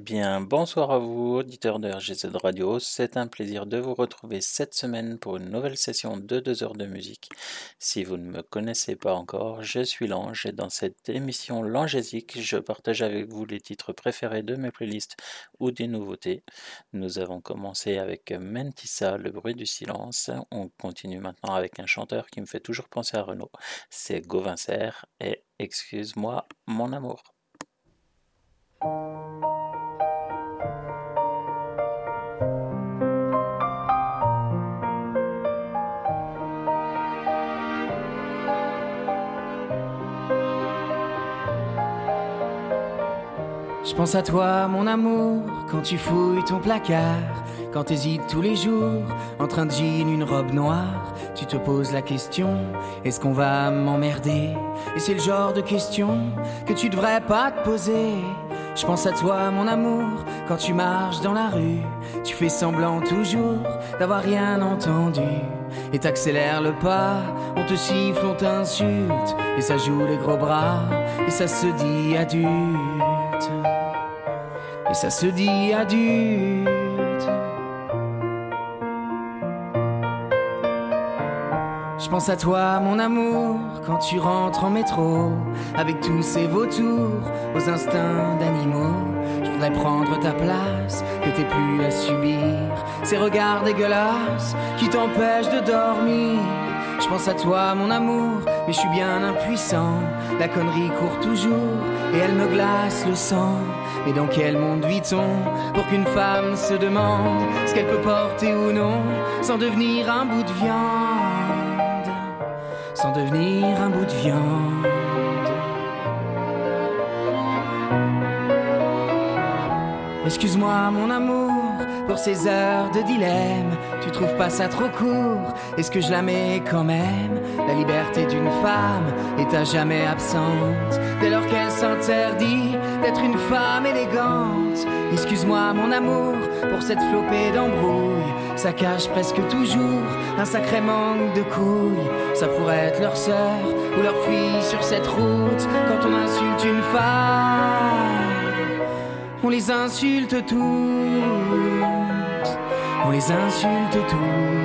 bien, bonsoir à vous, auditeurs de RGZ Radio. C'est un plaisir de vous retrouver cette semaine pour une nouvelle session de 2 heures de musique. Si vous ne me connaissez pas encore, je suis Lange et dans cette émission Langésique, je partage avec vous les titres préférés de mes playlists ou des nouveautés. Nous avons commencé avec Mentissa, Le bruit du silence. On continue maintenant avec un chanteur qui me fait toujours penser à Renaud. C'est Gauvin et Excuse-moi, mon amour. Je pense à toi, mon amour, quand tu fouilles ton placard, quand t'hésites tous les jours, en train de jean une robe noire, tu te poses la question, est-ce qu'on va m'emmerder? Et c'est le genre de question que tu devrais pas te poser. Je pense à toi, mon amour, quand tu marches dans la rue, tu fais semblant toujours d'avoir rien entendu. Et t'accélères le pas, on te siffle, on t'insulte, et ça joue les gros bras, et ça se dit adulte. Et ça se dit adulte. Je pense à toi, mon amour, quand tu rentres en métro, avec tous ces vautours, aux instincts d'animaux. Je voudrais prendre ta place, que t'aies plus à subir ces regards dégueulasses qui t'empêchent de dormir. Je pense à toi, mon amour, mais je suis bien impuissant. La connerie court toujours et elle me glace le sang. Mais dans quel monde vit-on pour qu'une femme se demande ce qu'elle peut porter ou non sans devenir un bout de viande? Sans devenir un bout de viande. Excuse-moi mon amour pour ces heures de dilemme. Tu trouves pas ça trop court? Est-ce que je la mets quand même? La liberté d'une femme est à jamais absente dès lors qu'elle s'interdit d'être une femme élégante. Excuse-moi mon amour pour cette flopée d'embrouilles. Ça cache presque toujours un sacré manque de couilles. Ça pourrait être leur sœur ou leur fille sur cette route quand on insulte une femme on les insulte toutes, on les insulte toutes.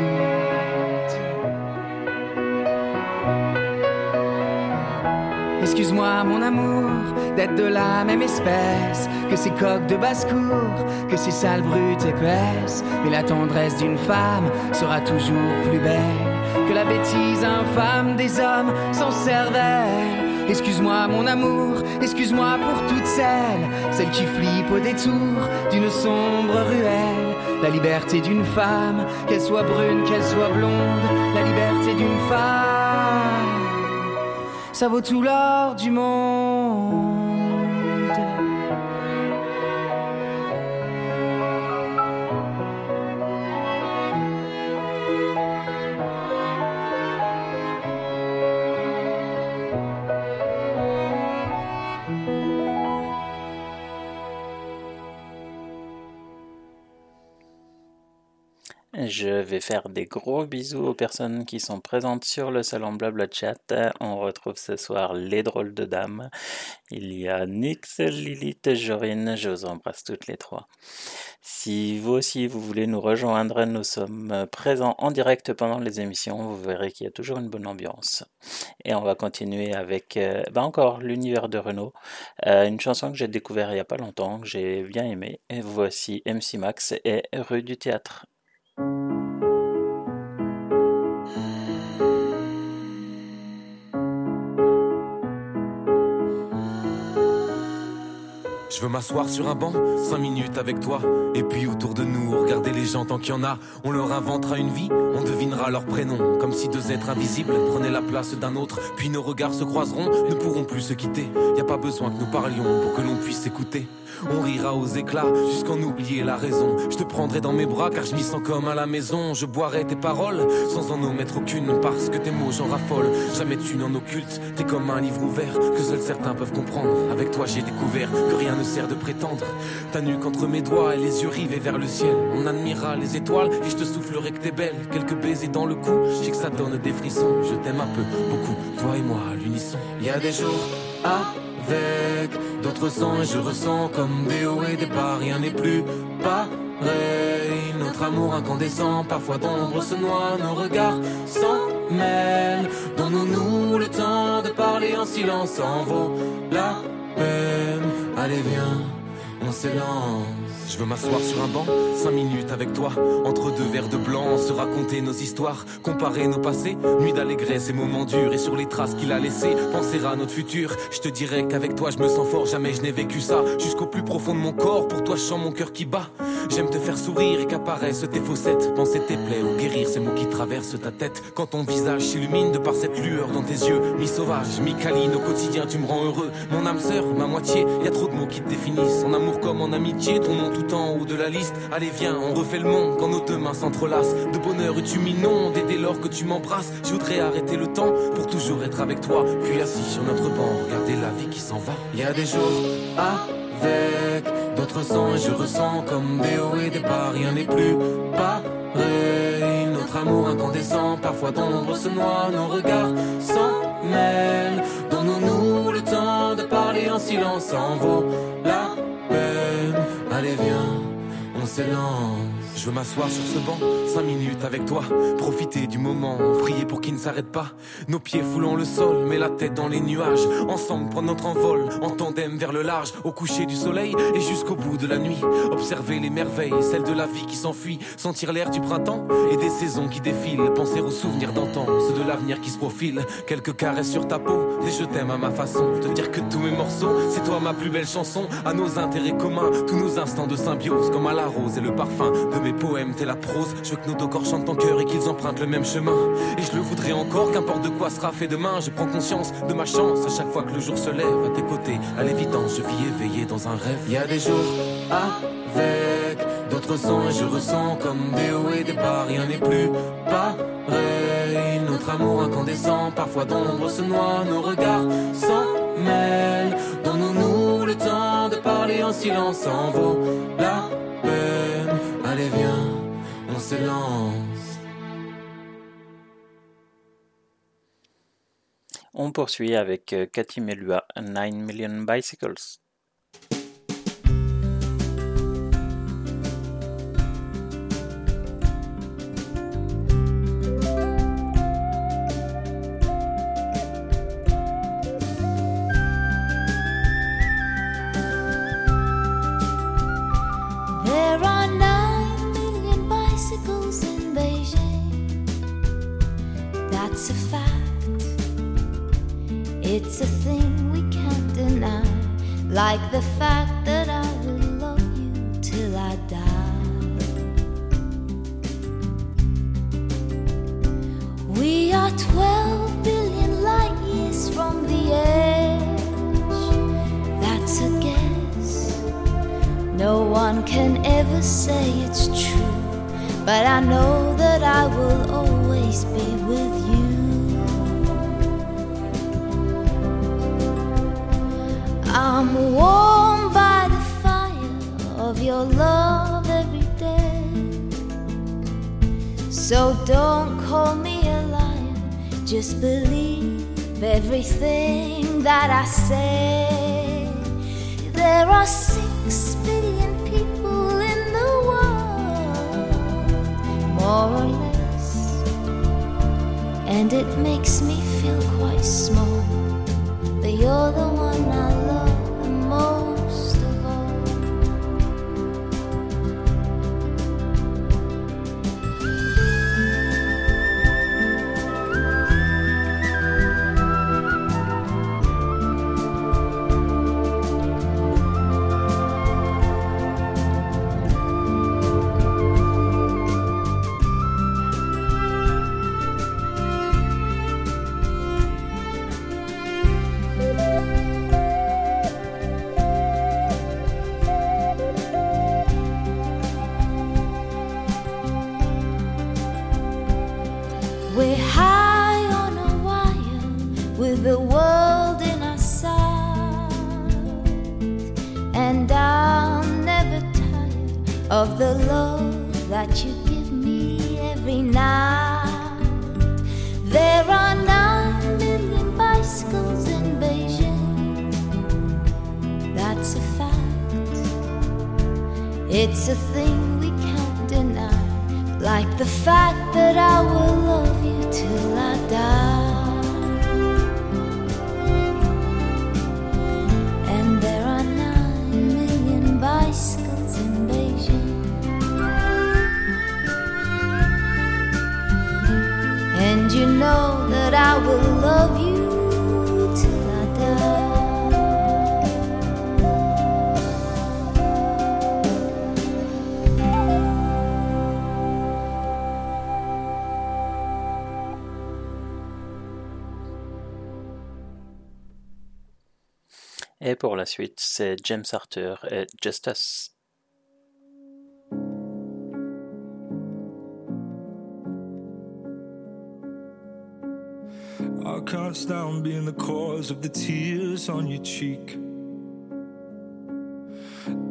Excuse-moi mon amour d'être de la même espèce. Que ces coques de basse-cour, que ces sales brutes épaisses, mais la tendresse d'une femme sera toujours plus belle. Que la bêtise infâme des hommes sans cervelle. Excuse-moi mon amour, excuse-moi pour toutes celles, celles qui flippent au détour d'une sombre ruelle. La liberté d'une femme, qu'elle soit brune, qu'elle soit blonde, la liberté d'une femme, ça vaut tout l'or du monde. Je vais faire des gros bisous aux personnes qui sont présentes sur le salon Blabla Chat. On retrouve ce soir les drôles de dames. Il y a Nix, Lilith, Jorine. Je vous embrasse toutes les trois. Si vous aussi vous voulez nous rejoindre, nous sommes présents en direct pendant les émissions. Vous verrez qu'il y a toujours une bonne ambiance. Et on va continuer avec euh, bah encore l'univers de Renault. Euh, une chanson que j'ai découvert il n'y a pas longtemps, que j'ai bien aimé. Et voici MC Max et Rue du Théâtre. Je veux m'asseoir sur un banc, 5 minutes avec toi. Et puis autour de nous, regarder les gens tant qu'il y en a. On leur inventera une vie, on devinera leur prénom. Comme si deux êtres invisibles prenaient la place d'un autre. Puis nos regards se croiseront, ne pourront plus se quitter. Y a pas besoin que nous parlions pour que l'on puisse écouter. On rira aux éclats jusqu'en oublier la raison. Je te prendrai dans mes bras car je m'y sens comme à la maison. Je boirai tes paroles sans en omettre aucune parce que tes mots j'en raffole. Jamais tu n'en occultes, t'es comme un livre ouvert que seuls certains peuvent comprendre. Avec toi j'ai découvert que rien ne sert de prétendre. Ta nuque entre mes doigts et les yeux rivés vers le ciel. On admirera les étoiles et je te soufflerai que t'es belle. Quelques baisers dans le cou, je que ça donne des frissons. Je t'aime un peu, beaucoup, toi et moi à l'unisson. Il y a des jours avec d'autres sens et je ressens comme des hauts et des bas. Rien n'est plus pareil. Notre amour incandescent, parfois d'ombre se noie, nos regards s'en mêlent. Donnons-nous le temps de parler en silence, en vaut la peine. Allez, viens, on s'élance. Je veux m'asseoir sur un banc, 5 minutes avec toi, entre deux verres de blanc, se raconter nos histoires, comparer nos passés, nuit d'allégresse et moments durs, et sur les traces qu'il a laissées, penser à notre futur. Je te dirais qu'avec toi je me sens fort, jamais je n'ai vécu ça, jusqu'au plus profond de mon corps, pour toi je sens mon cœur qui bat. J'aime te faire sourire et qu'apparaissent tes faussettes. Penser tes plaies ou guérir ces mots qui traversent ta tête. Quand ton visage s'illumine de par cette lueur dans tes yeux. Mi-sauvage, mi-câline, au quotidien tu me rends heureux. Mon âme sœur, ma moitié, y a trop de mots qui te définissent. En amour comme en amitié, ton nom tout en haut de la liste. Allez viens, on refait le monde quand nos deux mains s'entrelacent. De bonheur tu m'inondes et dès lors que tu m'embrasses, je voudrais arrêter le temps pour toujours être avec toi. Puis assis sur notre banc, regarder la vie qui s'en va. Y a des jours avec d'autres sens et je ressens comme des hauts et des bas. Rien n'est plus pareil. Notre amour incandescent, parfois dans l'ombre se noie, nos regards s'en mêlent. Donnons-nous le temps de parler en silence, en vaut la peine. Allez viens, on s'élance. Je veux m'asseoir sur ce banc, cinq minutes avec toi, profiter du moment, prier pour qu'il ne s'arrête pas. Nos pieds foulant le sol, mais la tête dans les nuages. Ensemble prendre notre envol, en tandem vers le large, au coucher du soleil et jusqu'au bout de la nuit. Observer les merveilles, celles de la vie qui s'enfuit, sentir l'air du printemps et des saisons qui défilent. Penser aux souvenirs d'antan, ceux de l'avenir qui se profilent. Quelques caresses sur ta peau, des je t'aime à ma façon. Te dire que tous mes morceaux, c'est toi ma plus belle chanson. À nos intérêts communs, tous nos instants de symbiose, comme à la rose et le parfum de mes poèmes, t'es la prose. Je veux que nos deux corps chantent en cœur et qu'ils empruntent le même chemin. Et je le voudrais encore, qu'importe de quoi sera fait demain. Je prends conscience de ma chance à chaque fois que le jour se lève. À tes côtés, à l'évidence, je vis éveillé dans un rêve. Y a des jours avec d'autres sons et je ressens comme des hauts et des bas. Rien n'est plus pareil. Notre amour incandescent, parfois dans l'ombre se noie. Nos regards s'en mêlent. Donnons-nous le temps de parler en silence. En vaut la. Allez, viens, on s'élance. On poursuit avec euh, Cathy Melua, 9 Million Bicycles. That's a fact. It's a thing we can't deny. Like the fact that I will love you till I die. We are 12 billion light years from the edge. That's a guess. No one can ever say it's true, but I know that I will always be with you. I'm warmed by the fire of your love every day. So don't call me a liar, just believe everything that I say. There are six billion people in the world, more or less, and it makes me feel quite small. But you're the one I love pour la suite, c'est James Arthur et Justice. I can't stand being the cause of the tears on your cheek.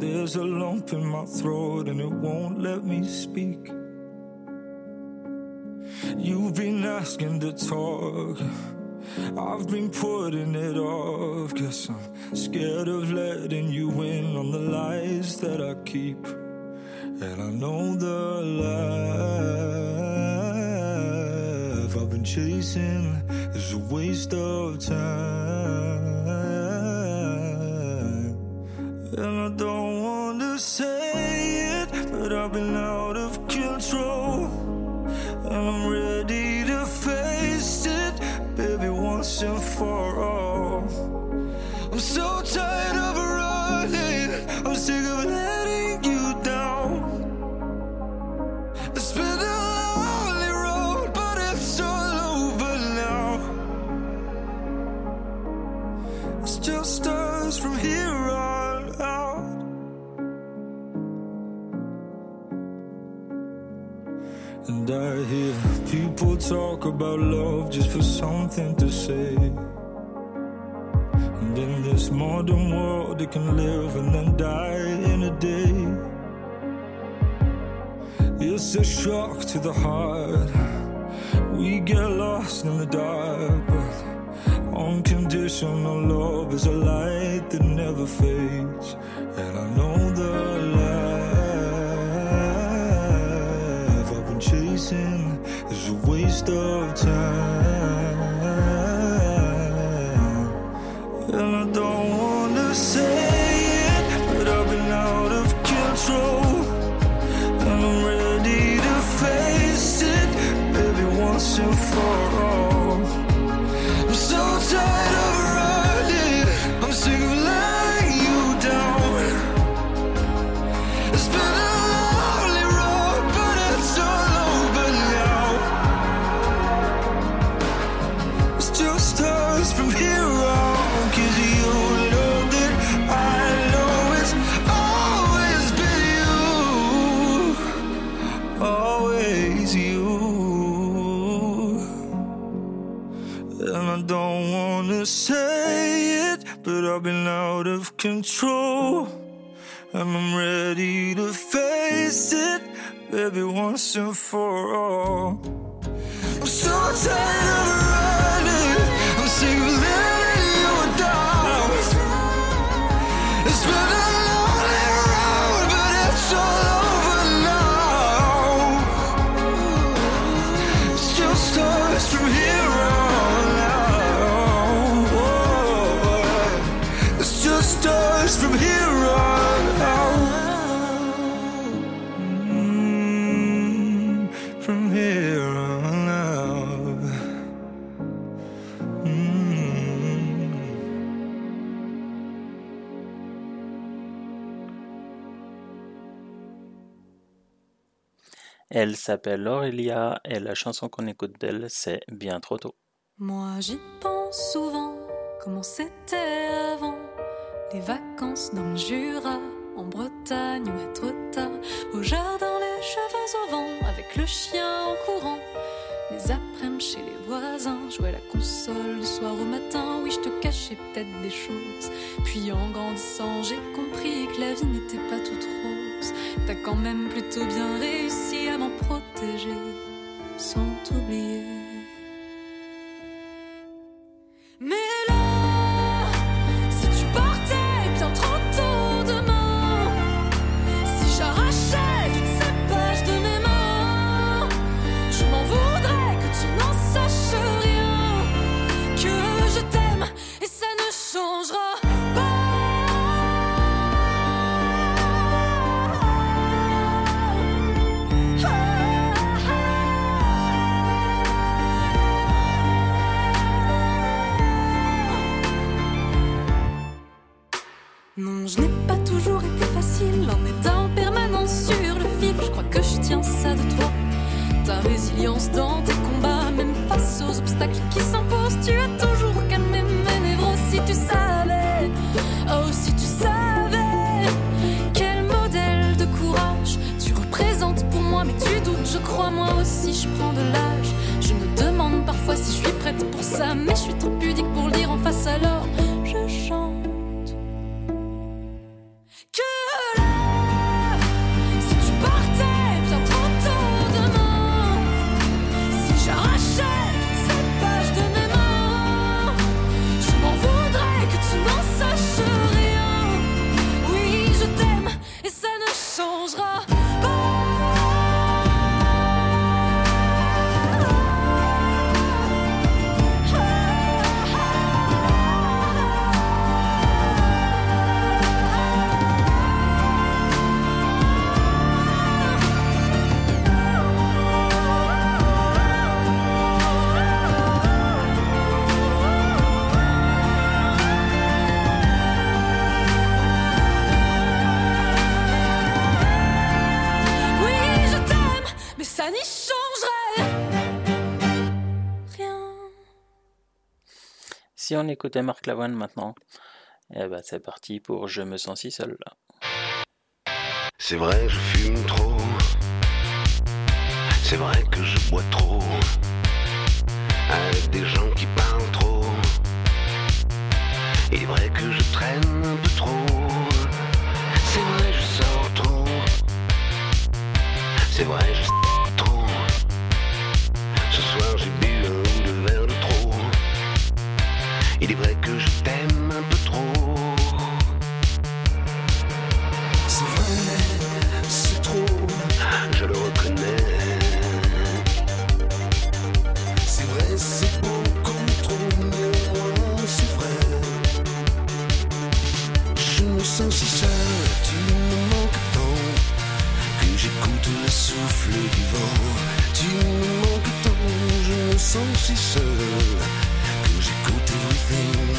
There's a lump in my throat and it won't let me speak. You've been asking to talk. I've been putting it off, cause I'm scared of letting you in on the lies that I keep. And I know the life I've been chasing is a waste of time. For all. I'm so tired of running, I'm sick of talk about love just for something to say. And in this modern world, it can live and then die in a day. It's a shock to the heart. We get lost in the dark, but unconditional love is a light that never fades. And I know the life I've been chasing waste of time. And I don't wanna say it, but I've been out of control. And I'm ready to face it, baby, once and for all. I've been out of control. And I'm ready to face it, baby, once and for all. I'm so tired of running, I'm sick of letting you down. It's been Elle s'appelle Aurélia et la chanson qu'on écoute d'elle, c'est Bien trop tôt. Moi j'y pense souvent, comment c'était avant. Les vacances dans le Jura, en Bretagne ou être tard. Au jardin, les cheveux au vent, avec le chien en courant. Les après-midi chez les voisins, jouer à la console du soir au matin. Oui, je te cachais peut-être des choses. Puis en grandissant, j'ai compris que la vie n'était pas toute rose. T'as quand même plutôt bien réussi à m'en protéger, sans t'oublier. On écoutait Marc Lavoine maintenant, eh ben c'est parti pour Je me sens si seul. C'est vrai, je fume trop. C'est vrai que je bois trop. Avec des gens qui parlent trop. Il est vrai que je traîne un peu trop. C'est vrai, je sors trop. C'est vrai, je seul. Que j'écoute everything.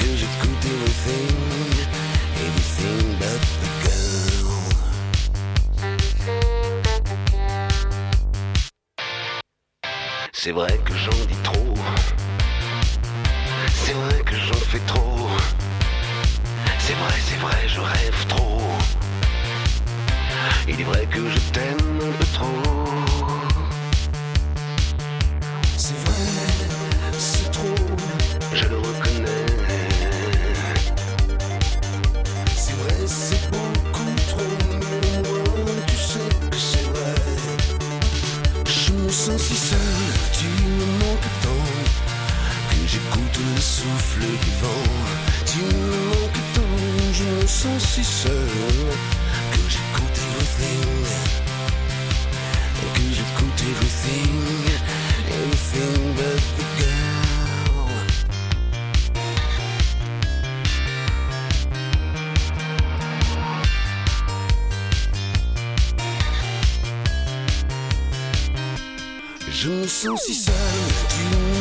Que j'écoute everything. Everything but the girl. C'est vrai que j'en dis trop. C'est vrai que j'en fais trop. C'est vrai, c'est vrai, je rêve trop. Il est vrai que je t'aime un peu trop. Souffle du vent. Tu me manques tant, je me sens si seul. Que j'écoute everything. Que j'écoute everything. Everything but the girl. Je me sens si seul, tu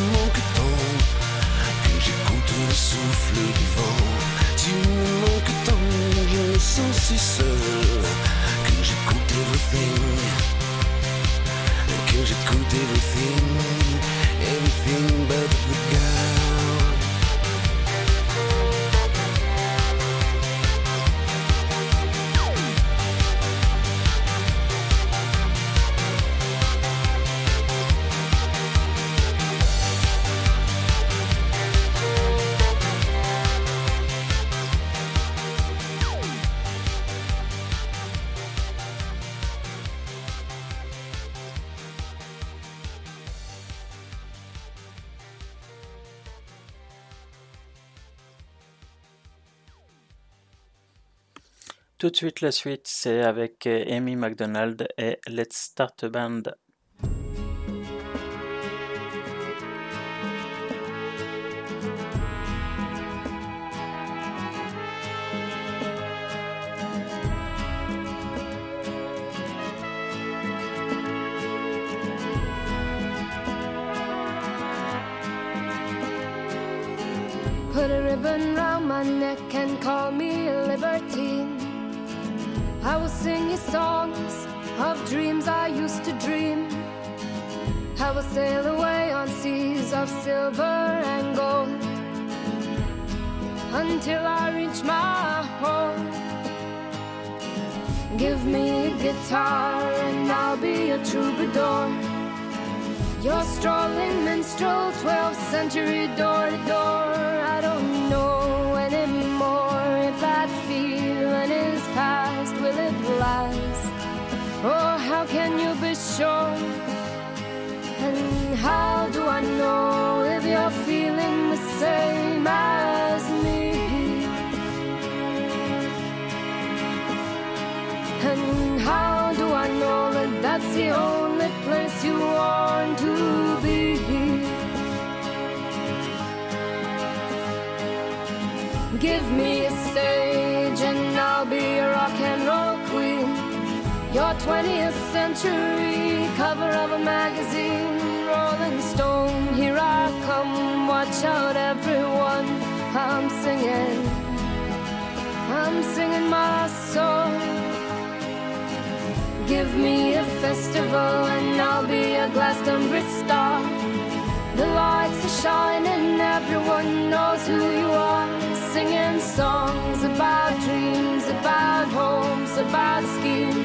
Tout de suite, la suite, c'est avec euh, Amy McDonald et Let's Start a Band. Put a ribbon round my neck and call me a libertine. I will sing you songs of dreams I used to dream. I will sail away on seas of silver and gold until I reach my home. Give me a guitar and I'll be a troubadour. You're strolling minstrel, 12th century door to door. I don't know sure? And how do I know if you're feeling the same as me? And how do I know that that's the only place you want to be? Give me a stage and I'll be a Your 20th century cover of a magazine, Rolling Stone. Here I come, watch out, everyone. I'm singing, I'm singing my song. Give me a festival and I'll be a Glastonbury star. The lights are shining, everyone knows who you are. Singing songs about dreams, about homes, about schemes.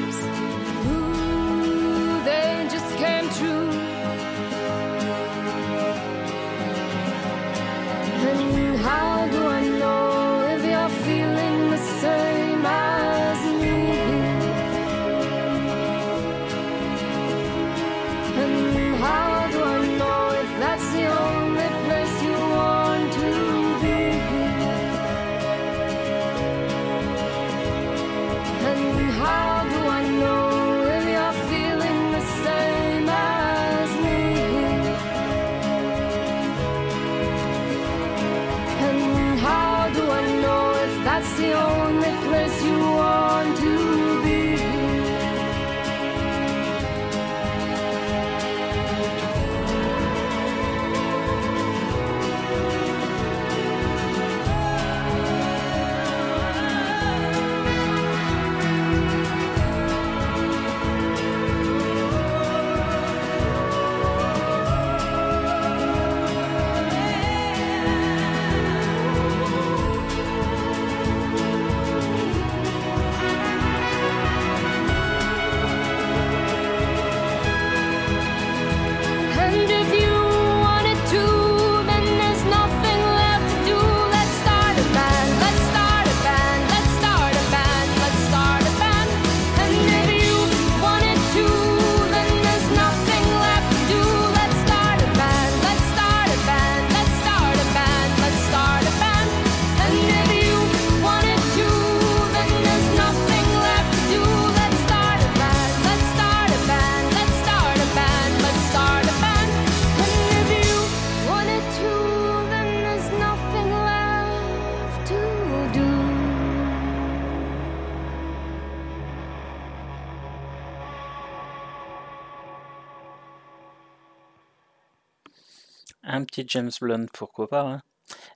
Un petit James Blunt, pourquoi pas. hein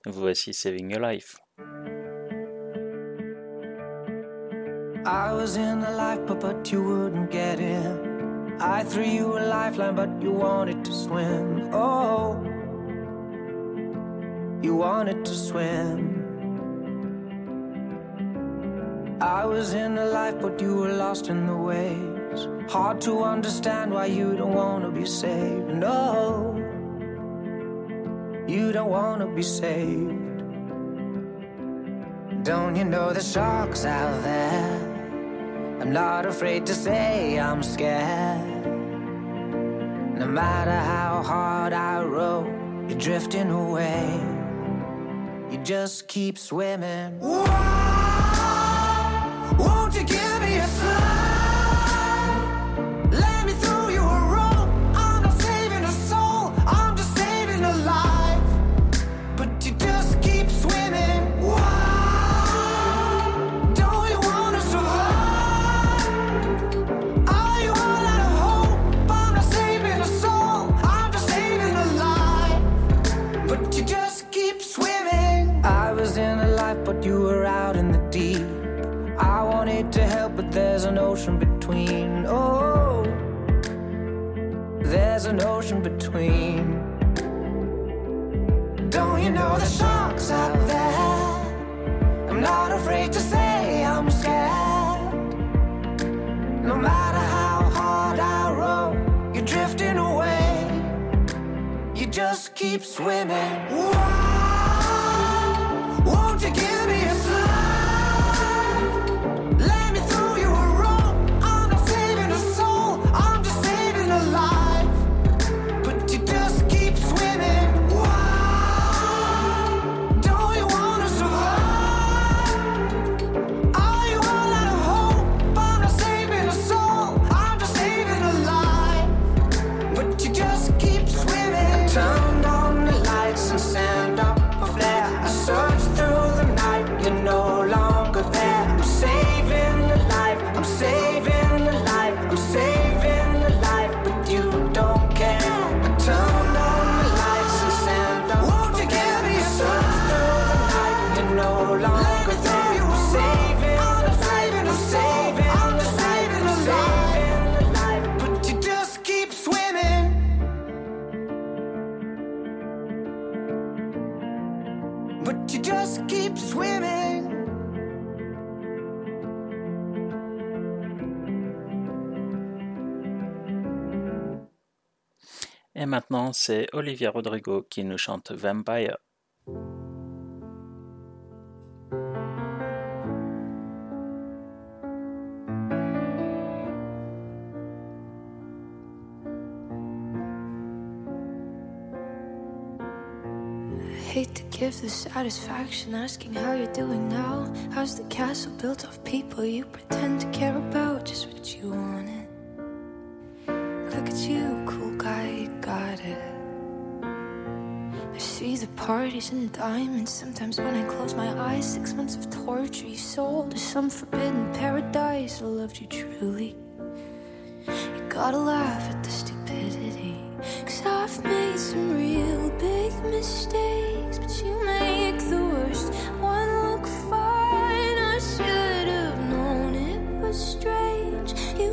Voici Saving Your Life. I was in the lifeboat, but you wouldn't get in. I threw you a lifeline, but you wanted to swim. Oh, you wanted to swim. I was in the lifeboat, you were lost in the waves. Hard to understand why you don't want to be saved. No, you don't want to be saved. Don't you know the sharks out there? I'm not afraid to say I'm scared. No matter how hard I row, you're drifting away. You just keep swimming. Whoa, won't you give me a sign? Ocean between. Oh, there's an ocean between. Don't you know the sharks out there? I'm not afraid to say I'm scared. No matter how hard I row, you're drifting away. You just keep swimming. Why won't you give Et maintenant, c'est Olivia Rodrigo qui nous chante Vampire. hate to give the satisfaction asking how you're doing now. How's the castle built of people you pretend to care about? Just what you wanted. Look at you, cool guy, got it. I see the parties and diamonds. Sometimes when I close my eyes, six months of torture you sold to some forbidden paradise. I loved you truly. You gotta laugh at the stupidity. Cause I've made some real big mistakes, but you make the worst one look fine. I should have known it was strange. You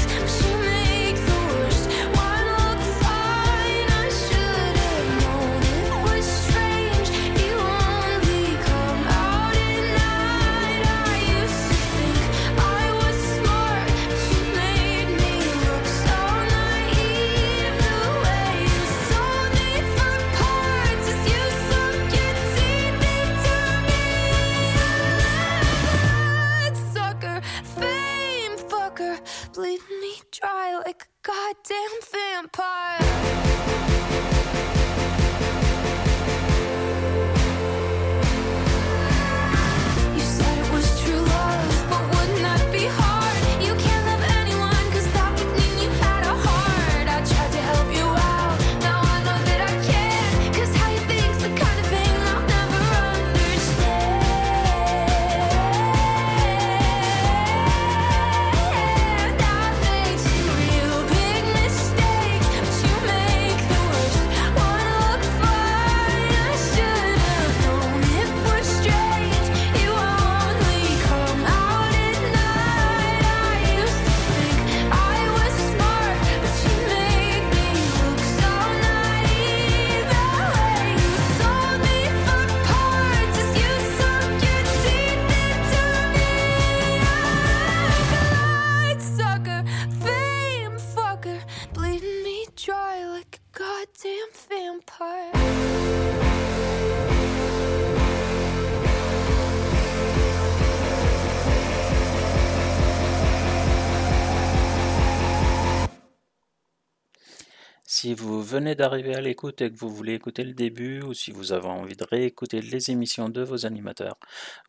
venez d'arriver à l'écoute et que vous voulez écouter le début ou si vous avez envie de réécouter les émissions de vos animateurs,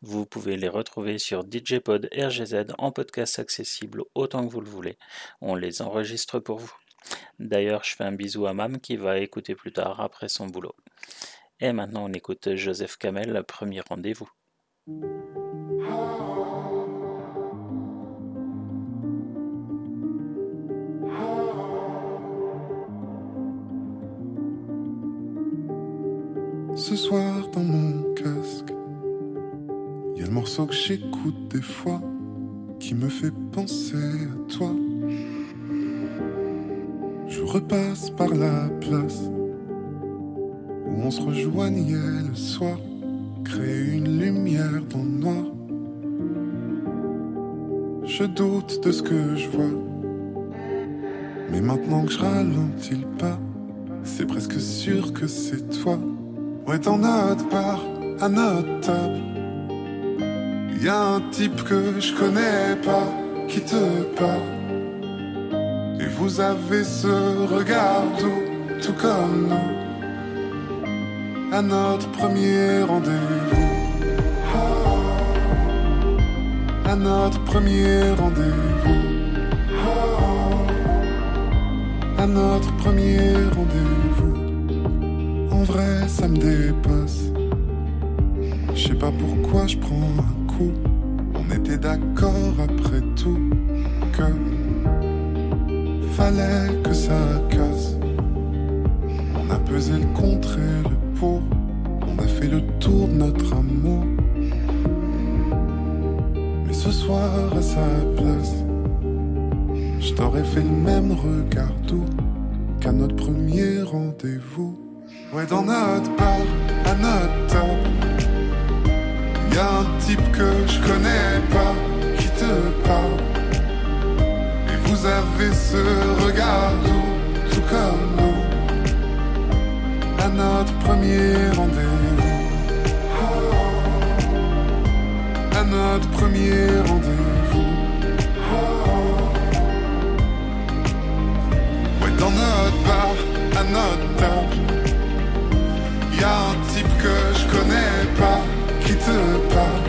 vous pouvez les retrouver sur DJpod RGZ en podcast accessible autant que vous le voulez. On les enregistre pour vous. D'ailleurs, je fais un bisou à Mam qui va écouter plus tard après son boulot. Et maintenant, on écoute Joseph Kamel, premier rendez-vous. Ce soir dans mon casque, il y a le morceau que j'écoute des fois qui me fait penser à toi. Je repasse par la place où on se rejoignait le soir, créer une lumière dans le noir. Je doute de ce que je vois, mais maintenant que je ralentis le pas, c'est presque sûr que c'est toi. Ouais, dans notre bar, à notre table, y a un type que je connais pas qui te parle. Et vous avez ce regard doux, tout comme nous, à notre premier rendez-vous. À notre premier rendez-vous. À notre premier rendez-vous. En vrai, ça me dépasse. Je sais pas pourquoi je prends un coup. On était d'accord après tout que fallait que ça casse. On a pesé le contre et le pour. On a fait le tour de notre amour. Mais ce soir à sa place, je t'aurais fait le même regard doux qu'à notre premier rendez-vous. Ouais, dans notre bar, à notre table, y a un type que je connais pas qui te parle. Et vous avez ce regard tout comme nous, à notre premier rendez-vous. À notre premier rendez-vous. Ouais, dans notre bar, à notre table. Y a un type que je connais pas qui te parle.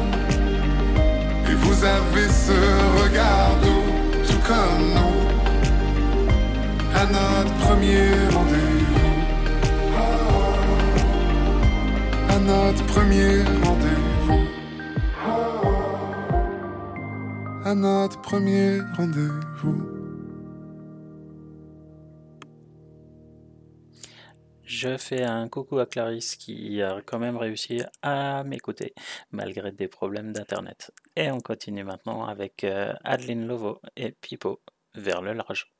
Et vous avez ce regard doux, tout comme nous, à notre premier rendez-vous. À notre premier rendez-vous. À notre premier rendez-vous. Je fais un coucou à Clarisse qui a quand même réussi à m'écouter malgré des problèmes d'internet. Et on continue maintenant avec euh, Adeline Lovo et Pipo vers le large.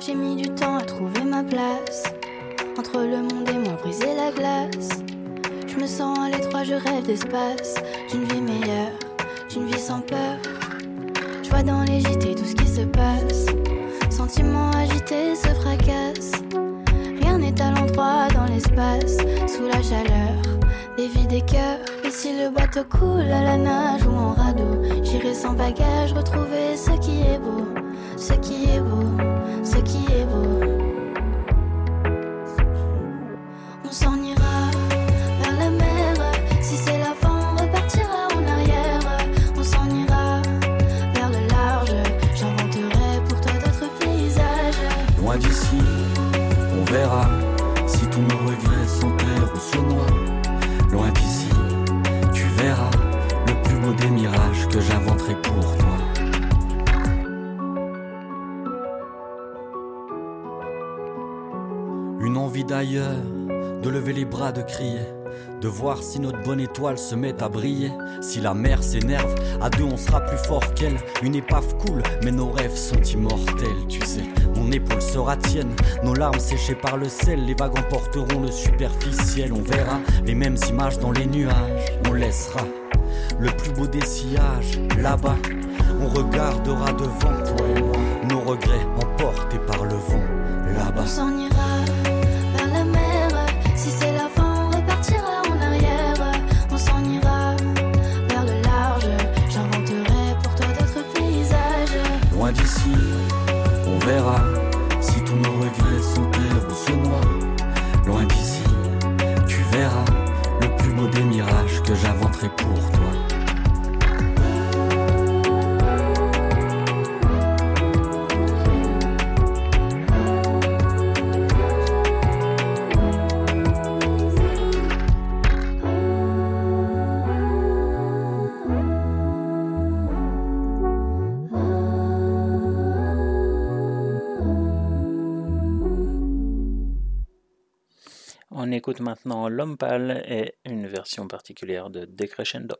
J'ai mis du temps à trouver ma place. Entre le monde et moi, briser la glace. Je me sens à l'étroit, je rêve d'espace. D'une vie meilleure, d'une vie sans peur. Dans les tout ce qui se passe. Sentiments agités se fracassent. Rien n'est à l'endroit dans l'espace. Sous la chaleur des vies des cœurs. Et si le bateau coule à la nage ou en radeau, j'irai sans bagage retrouver ce qui est beau. Ce qui est beau, ce qui est beau. Des mirages que j'inventerai pour toi. Une envie d'ailleurs, de lever les bras, de crier, de voir si notre bonne étoile se met à briller. Si la mer s'énerve, à deux on sera plus fort qu'elle. Une épave coule, mais nos rêves sont immortels, tu sais. Mon épaule sera tienne, nos larmes séchées par le sel. Les vagues emporteront le superficiel, on verra les mêmes images dans les nuages. On laissera le plus beau des sillages, là-bas. On regardera devant, toi et moi, nos regrets emportés par le vent, là-bas. On s'en ira vers la mer, si c'est la fin, on repartira en arrière. On s'en ira vers le large, j'inventerai pour toi d'autres paysages. Loin d'ici, on verra si tous nos regrets s'enterrent ou se noient. Loin d'ici, tu verras le plus beau des mirages j'inventerai pour toi. Maintenant L'Homme Pâle et une version particulière de Decrescendo.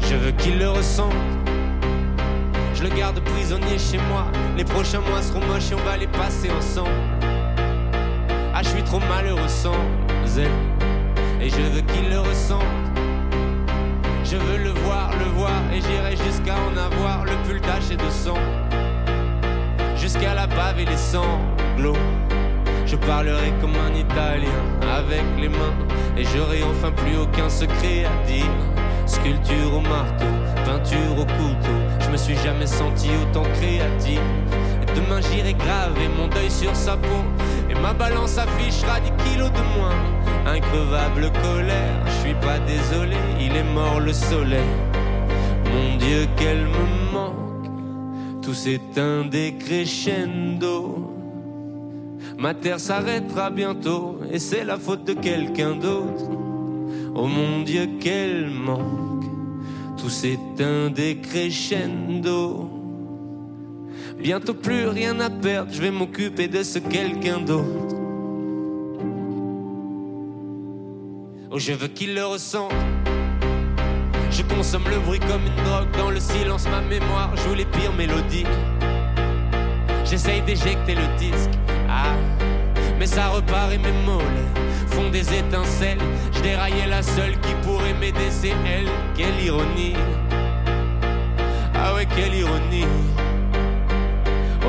Je veux qu'il le ressente. Je le garde prisonnier chez moi. Les prochains mois seront moches et on va les passer ensemble. Ah, je suis trop malheureux sans elle. Et je veux qu'il le ressente. Je veux le voir, le voir. Et j'irai jusqu'à en avoir le pull taché de sang. Jusqu'à la bave et les sanglots. Je parlerai comme un Italien avec les mains. Et j'aurai enfin plus aucun secret à dire. Sculpture au marteau, peinture au couteau. Je me suis jamais senti autant créatif. Et demain j'irai graver mon deuil sur sa peau. Et ma balance affichera 10 kilos de moins. Increvable colère, je suis pas désolé, il est mort le soleil. Mon Dieu, qu'elle me manque. Tout s'éteint décrescendo. Ma terre s'arrêtera bientôt et c'est la faute de quelqu'un d'autre. Oh mon Dieu, quel manque. Tout s'éteint décrescendo. Bientôt plus rien à perdre, je vais m'occuper de ce quelqu'un d'autre. Oh, je veux qu'il le ressente. Je consomme le bruit comme une drogue, dans le silence ma mémoire joue les pires mélodies. J'essaye d'éjecter le disque, ah, mais ça repart et mes mollets font des étincelles. Je déraillais la seule qui pourrait m'aider, c'est elle. Quelle ironie, ah ouais, quelle ironie.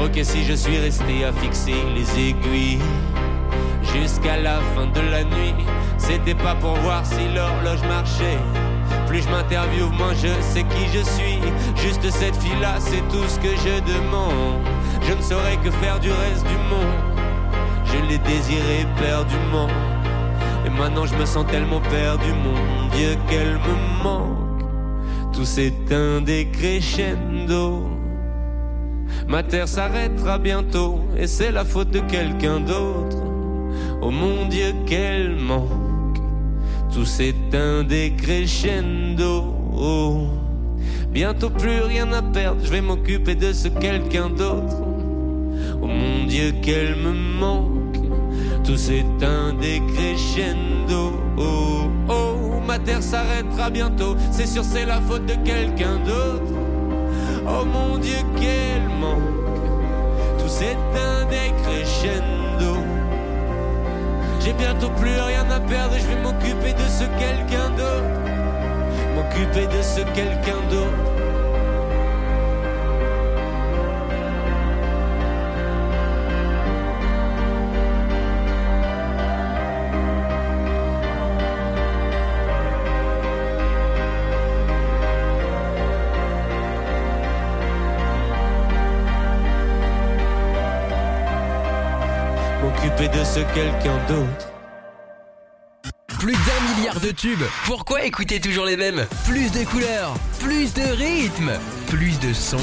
Ok, si je suis resté à fixer les aiguilles jusqu'à la fin de la nuit, c'était pas pour voir si l'horloge marchait. Plus je m'interviewe, moins je sais qui je suis. Juste cette fille-là, c'est tout ce que je demande. Je ne saurais que faire du reste du monde. Je l'ai désiré perdument. Maintenant je me sens tellement perdu, mon Dieu, qu'elle me manque. Tout s'éteint décrescendo. Ma terre s'arrêtera bientôt, et c'est la faute de quelqu'un d'autre. Oh mon Dieu, qu'elle manque. Tout s'éteint décrescendo. Oh. Bientôt plus rien à perdre, je vais m'occuper de ce quelqu'un d'autre. Oh mon Dieu, qu'elle me manque. Tout s'éteint décrescendo. Oh, oh, ma terre s'arrêtera bientôt. C'est sûr, c'est la faute de quelqu'un d'autre. Oh mon Dieu, qu'elle manque. Tout s'éteint décrescendo. J'ai bientôt plus rien à perdre je vais m'occuper de ce quelqu'un d'autre. M'occuper de ce quelqu'un d'autre. De quelqu'un d'autre. Plus d'un milliard de tubes. Pourquoi écouter toujours les mêmes? Plus de couleurs, plus de rythmes, plus de sons.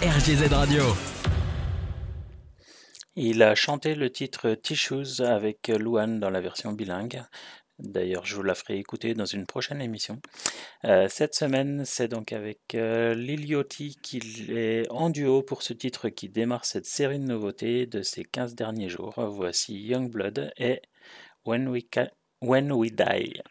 RGZ Radio. Il a chanté le titre Tissues avec Louane dans la version bilingue. D'ailleurs, je vous la ferai écouter dans une prochaine émission. Euh, cette semaine, c'est donc avec euh, Liliotti qu'il est en duo pour ce titre qui démarre cette série de nouveautés de ces 15 derniers jours. Voici Youngblood et When We, When We Die.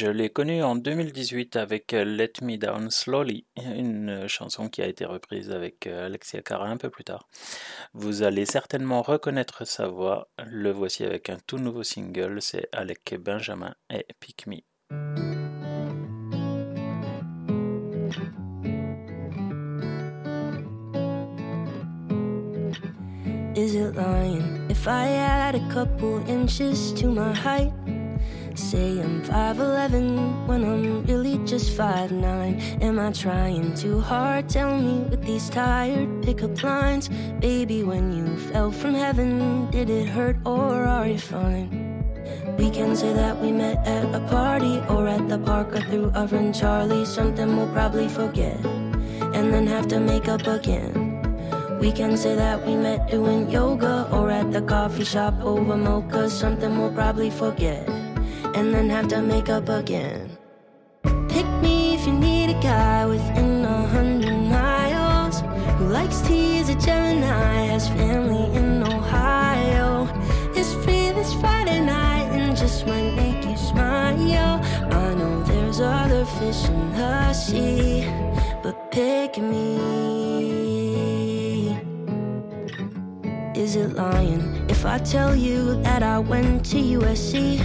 Je l'ai connu en 2018 avec euh, Let Me Down Slowly, une chanson qui a été reprise avec euh, Alexia Cara un peu plus tard. Vous allez certainement reconnaître sa voix. Le voici avec un tout nouveau single, c'est Alec Benjamin et Pick Me. Is it lying? If I add a couple inches to my height? Say I'm 5'11 when I'm really just 5'9. Am I trying too hard? Tell me with these tired pickup lines. Baby, when you fell from heaven, did it hurt or are you fine? We can say that we met at a party or at the park or through our friend Charlie. Something we'll probably forget and then have to make up again. We can say that we met doing yoga or at the coffee shop over mocha. Something we'll probably forget and then have to make up again. Pick me if you need a guy within a hundred miles who likes tea as a Gemini, has family in Ohio. Is free this Friday night and just might make you smile. I know there's other fish in the sea, but pick me. Is it lying if I tell you that I went to USC?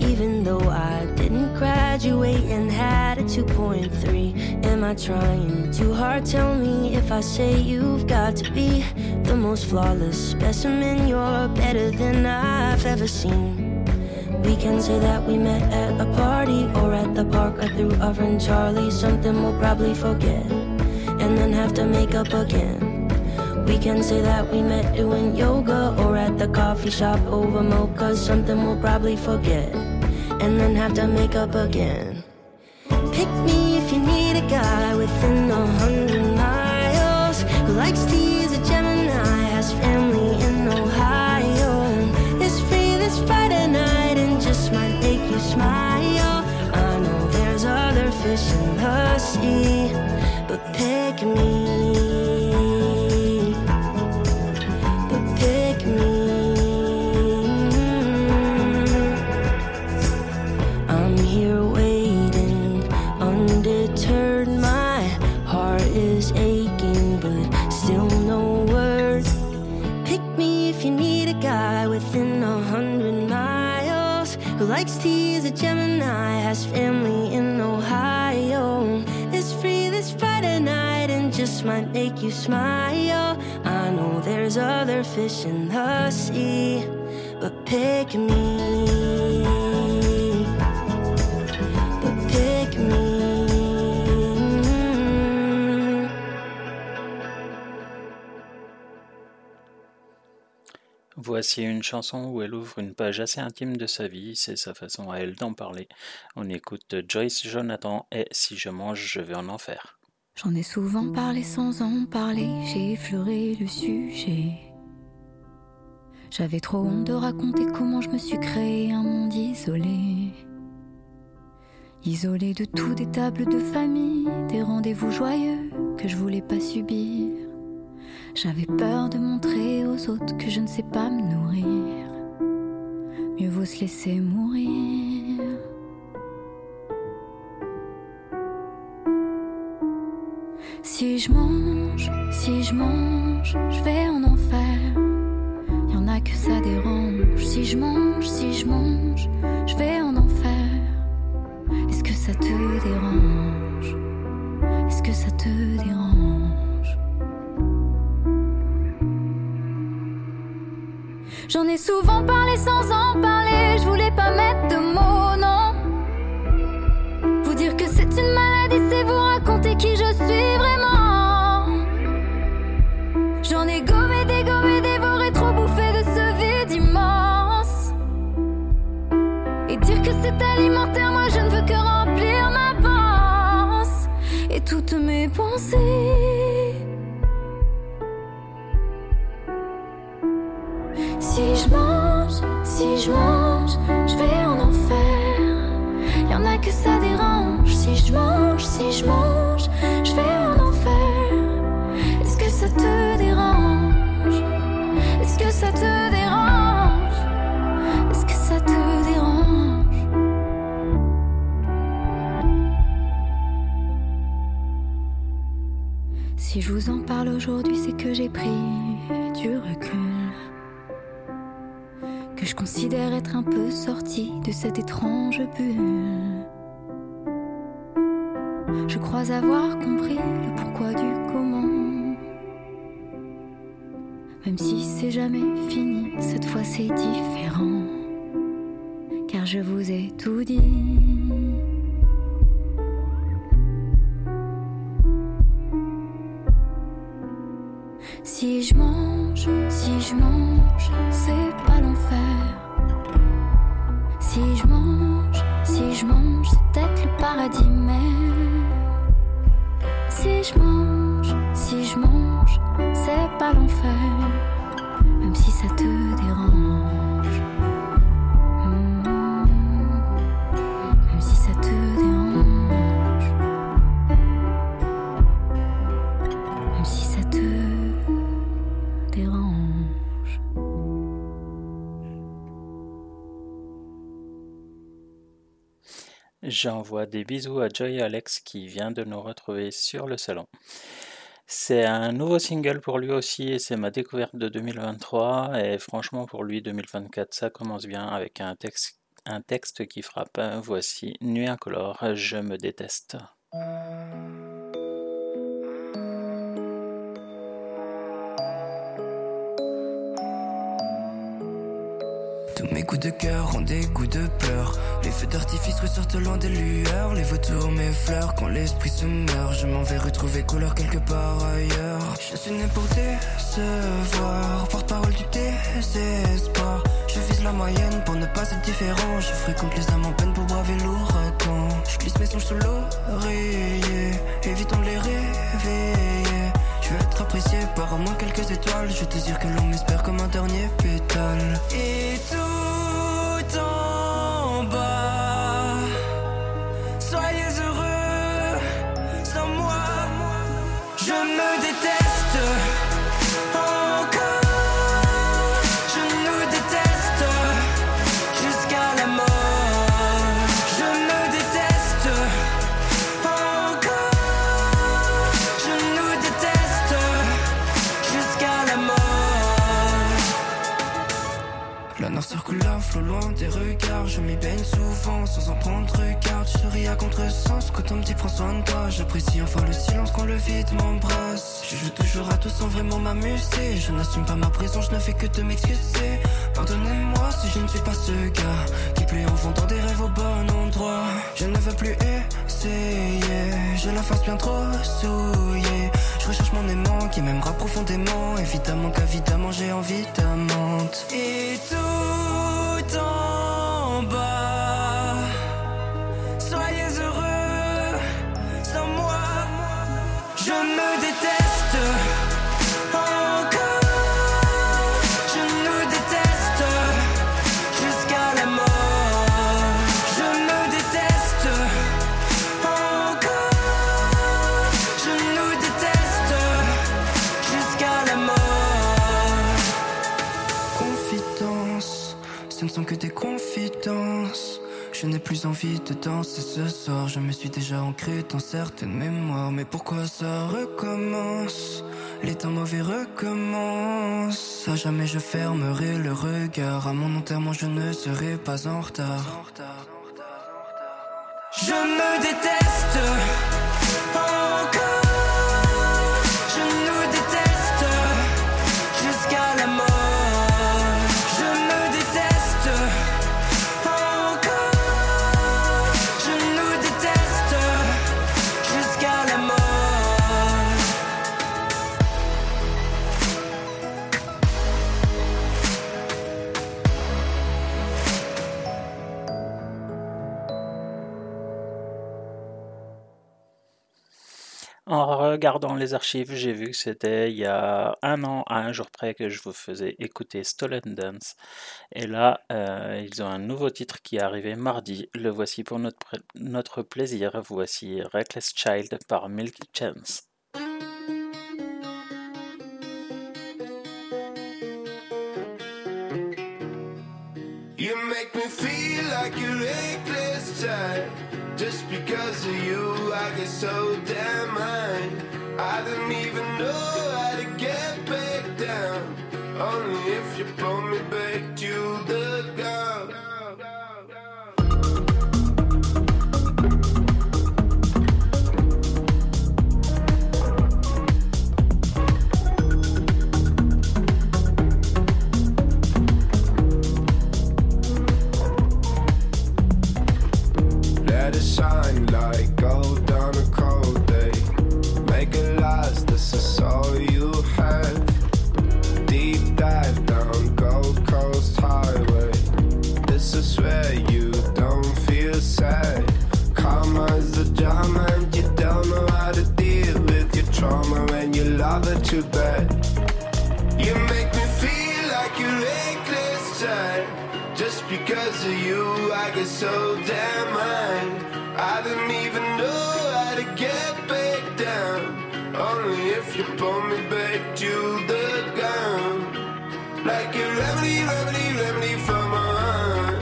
Even though I didn't graduate and had a 2.3, am I trying too hard? Tell me if I say you've got to be the most flawless specimen. You're better than I've ever seen. We can say that we met at a party or at the park or through friend Charlie. Something we'll probably forget and then have to make up again. We can say that we met doing yoga or at the coffee shop over mocha. Something we'll probably forget and then have to make up again. Pick me if you need a guy with within a hundred miles who likes to use a Gemini, has family in Ohio, is free this Friday night and just might make you smile. I know there's other fish in the sea, but pick me. To use a Gemini, has family in Ohio, is free this Friday night and just might make you smile. I know there's other fish in the sea, but pick me. Voici une chanson où elle ouvre une page assez intime de sa vie, c'est sa façon à elle d'en parler. On écoute Joyce Jonathan et Si je mange, je vais en enfer. J'en ai souvent parlé sans en parler, j'ai effleuré le sujet. J'avais trop honte de raconter comment je me suis créé un monde isolé. Isolé de tout, des tables de famille, des rendez-vous joyeux que je voulais pas subir. J'avais peur de montrer aux autres que je ne sais pas me nourrir. Mieux vaut se laisser mourir. Si je mange, si je mange, je vais en enfer. Y en a que ça dérange. Si je mange, si je mange, je vais en enfer. Est-ce que ça te dérange? Est-ce que ça te dérange? J'en ai souvent parlé sans en parler. Je voulais pas mettre de mots, non. Vous dire que c'est une maladie, c'est vous raconter qui je suis vraiment. J'en ai gommé, dégommé, dévoré, trop bouffé de ce vide immense. Et dire que c'est alimentaire, moi je ne veux que remplir ma panse. Et toutes mes pensées. Si je mange, si je mange, je vais en enfer. Y en a que ça dérange. Si je mange, si je mange, je vais en enfer. Est-ce que ça te dérange? Est-ce que ça te dérange? Est-ce que ça te dérange? Si je vous en parle aujourd'hui, c'est que j'ai pris du recul que je considère être un peu sorti de cette étrange bulle. Je crois avoir compris le pourquoi du comment. Même si c'est jamais fini, cette fois c'est différent. Car je vous ai tout dit. Si je mange, si je mange, c'est pas l'enfer. Si je mange, si je mange, c'est peut-être le paradis même. Si je mange, si je mange, c'est pas l'enfer. Même si ça te J'envoie des bisous à Joy Alex qui vient de nous retrouver sur le salon. C'est un nouveau single pour lui aussi et c'est ma découverte de 2023 et franchement pour lui 2024 ça commence bien avec un texte, un texte qui frappe. Voici Nuit incolore, je me déteste. Mes coups de cœur ont des goûts de peur. Les feux d'artifice ressortent loin des lueurs. Les vautours m'effleurent quand l'esprit se meurt. Je m'en vais retrouver couleur quelque part ailleurs. Je suis né pour décevoir. Porte-parole du désespoir. Je vise la moyenne pour ne pas être différent. Je fréquente les âmes en peine pour braver l'ouragan. Je glisse mes songes sous l'oreiller. Évitons de les réveiller. Je veux être apprécié par au moins quelques étoiles. Je désire que l'on m'espère comme un dernier pétale. Et tout des regards. Je m'y baigne souvent sans en prendre garde. Je souris à contresens quand on me dit prends soin de toi. J'apprécie enfin le silence quand le vide m'embrasse. Je joue toujours à tout sans vraiment m'amuser. Je n'assume pas ma présence, je ne fais que de m'excuser. Pardonnez-moi si je ne suis pas ce gars qui plaît en vendant des rêves au bon endroit. Je ne veux plus essayer. J'ai la face bien trop souillée. Je recherche mon aimant qui m'aimera profondément. Évidemment qu'évidemment j'ai envie d'amante. Et tout que des confidences. Je n'ai plus envie de danser ce soir. Je me suis déjà ancré dans certaines mémoires. Mais pourquoi ça recommence? Les temps mauvais recommencent. À jamais je fermerai le regard. À mon enterrement, je ne serai pas en retard. Je me déteste encore. En regardant les archives, j'ai vu que c'était il y a un an, à un jour près, que je vous faisais écouter Stolen Dance. Et là, euh, ils ont un nouveau titre qui est arrivé mardi. Le voici pour notre, notre plaisir. Voici Reckless Child par Milky Chance. Reckless. Just because of you, I get so damn high. I don't even you it too bad. You make me feel like you're a reckless child. Just because of you, I get so damn high. I don't even know how to get back down. Only if you pull me back to the ground. Like a remedy, remedy, remedy for my heart.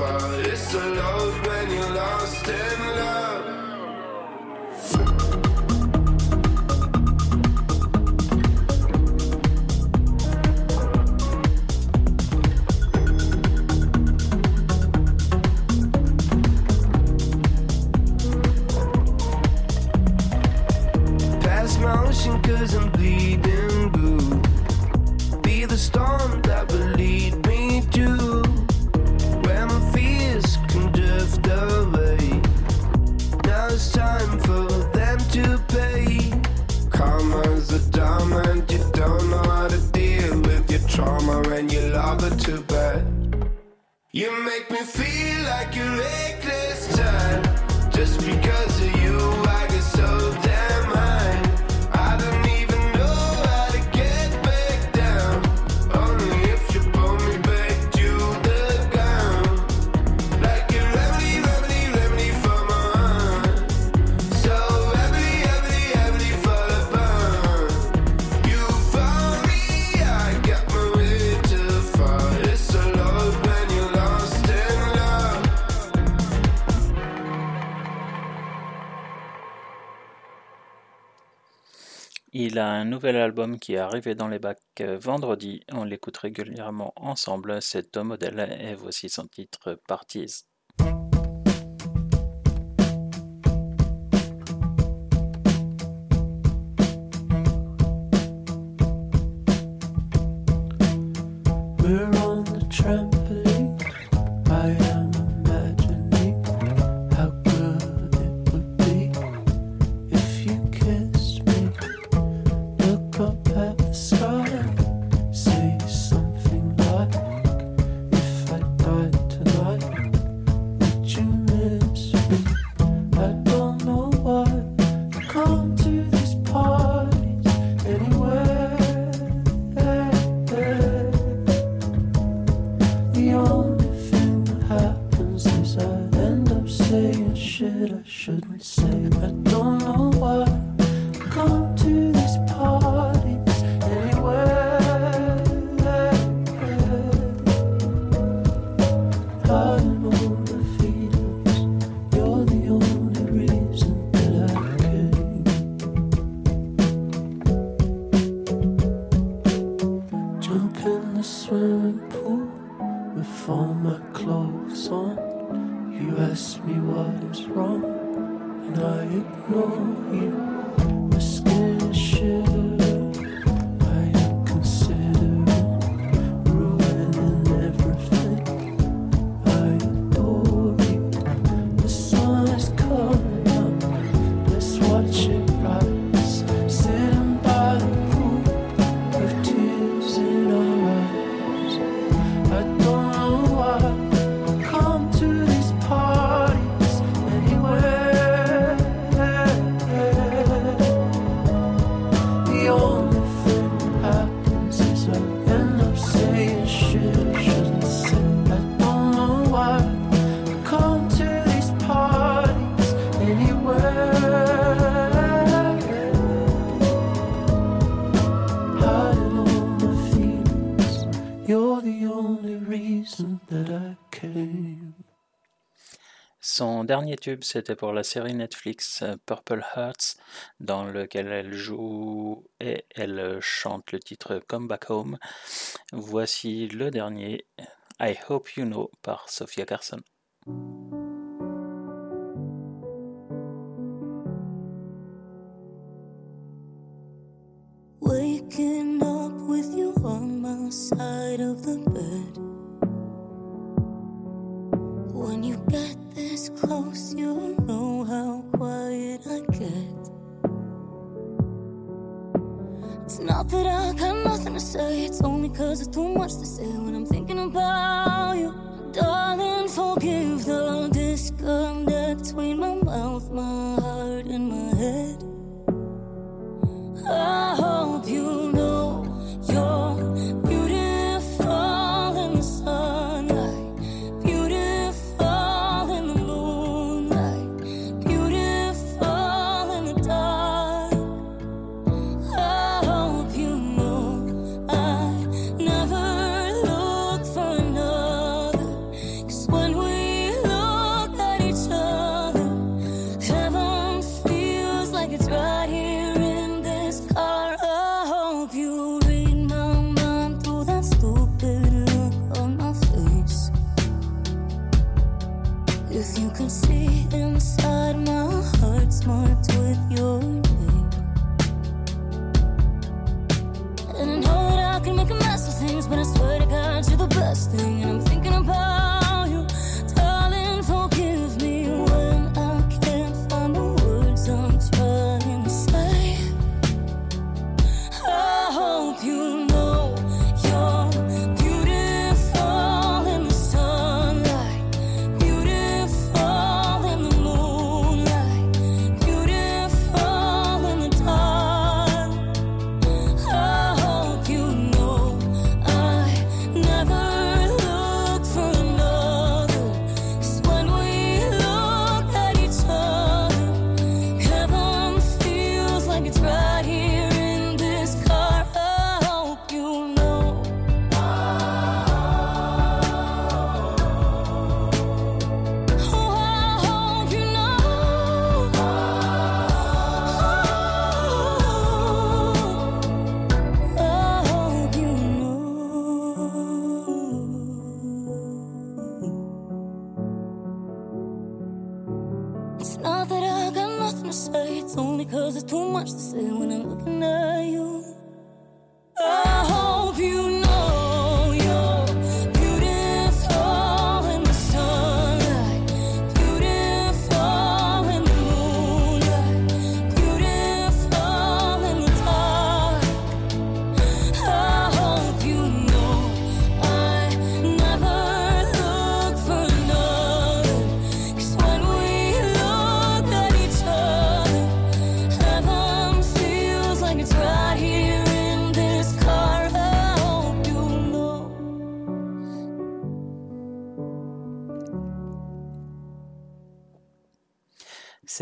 fight. It's the love when you're lost and trauma and you love her too bad. You make me feel like a reckless child just because of you. Il a un nouvel album qui est arrivé dans les bacs euh, vendredi. On l'écoute régulièrement ensemble. C'est Tom Model et voici son titre Parties. dernier tube, c'était pour la série Netflix euh, Purple Hearts, dans lequel elle joue et elle euh, chante le titre Come Back Home. Voici le dernier, I Hope You Know, par Sophia Carson. When you get this close, you know how quiet I get. It's not that I got nothing to say, it's only cause it's too much to say when I'm thinking about you. Darling, forgive the disconnect between my mouth, my heart, and my head. I hope you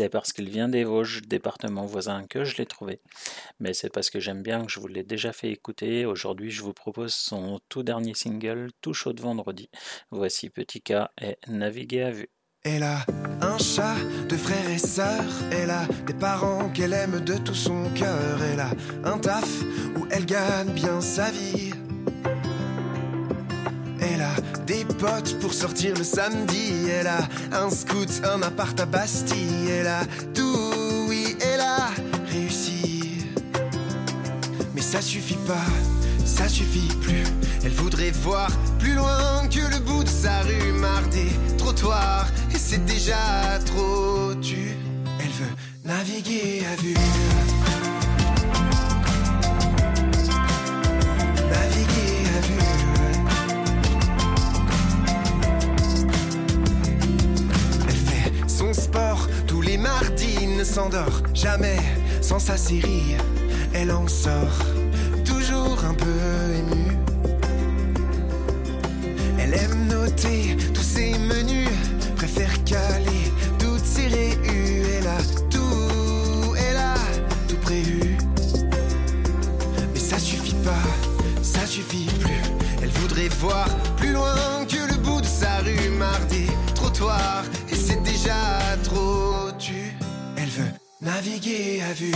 Parce qu'il vient des Vosges, département voisin, que je l'ai trouvé. Mais c'est parce que j'aime bien que je vous l'ai déjà fait écouter. Aujourd'hui, je vous propose son tout dernier single, Tout chaud de vendredi. Voici Petit K et Naviguer à vue. Elle a un chat, deux frères et sœurs. Elle a des parents qu'elle aime de tout son cœur. Elle a un taf où elle gagne bien sa vie. Elle a des potes pour sortir le samedi. Elle a un scout, un appart à Bastille. Elle a tout, oui, elle a réussi. Mais ça suffit pas, ça suffit plus. Elle voudrait voir plus loin que le bout de sa rue, marre des trottoirs. Et c'est déjà trop tu. Elle veut naviguer à vue. Naviguer à vue. Mardis, ne s'endort jamais sans sa série. Elle en sort toujours un peu émue. Elle aime noter tous ses menus, préfère caler toutes ses réus. Elle a tout, elle a tout prévu. Mais ça suffit pas, ça suffit plus. Elle voudrait voir plus loin que le bout de sa rue, marre des trottoirs. Et c'est déjà trop naviguer à vue.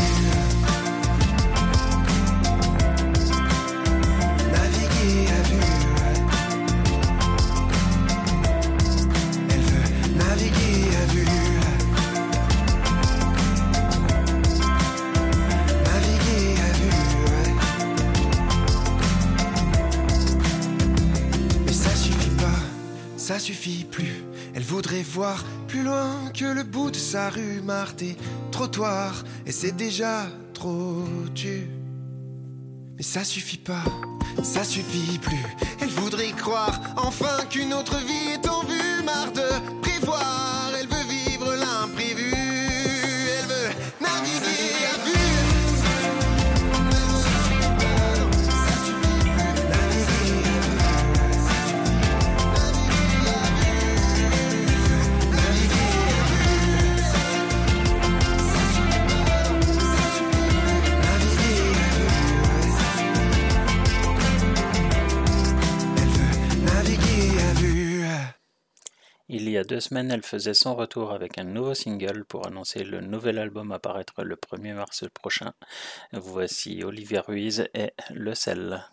Naviguer à vue. Elle veut naviguer à vue. Naviguer à vue. Mais ça suffit pas, ça suffit plus. Elle voudrait voir plus loin que le bout de sa rue, marre des trottoirs. Et c'est déjà trop tu. Mais ça suffit pas, ça suffit plus. Elle voudrait croire enfin qu'une autre vie est en vue, marre de prévoir. Il y a deux semaines, elle faisait son retour avec un nouveau single pour annoncer le nouvel album à paraître le 1er mars prochain. Voici Olivia Ruiz et Le Sel.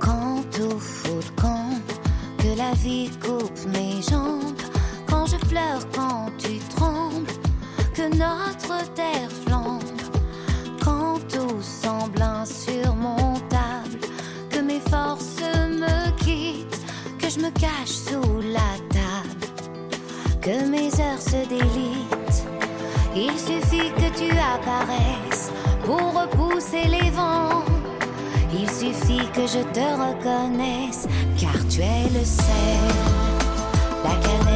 Quant au faux camp, que la vie coupe mes jambes, quand je pleure, quand tu trembles, notre terre flambe, quant au semble insurmontable, que mes forces me quittent, que je me cache sous la table, que mes heures se délitent. Il suffit que tu apparaisses pour repousser les vents. Il suffit que je te reconnaisse, car tu es le sel, la cannelle,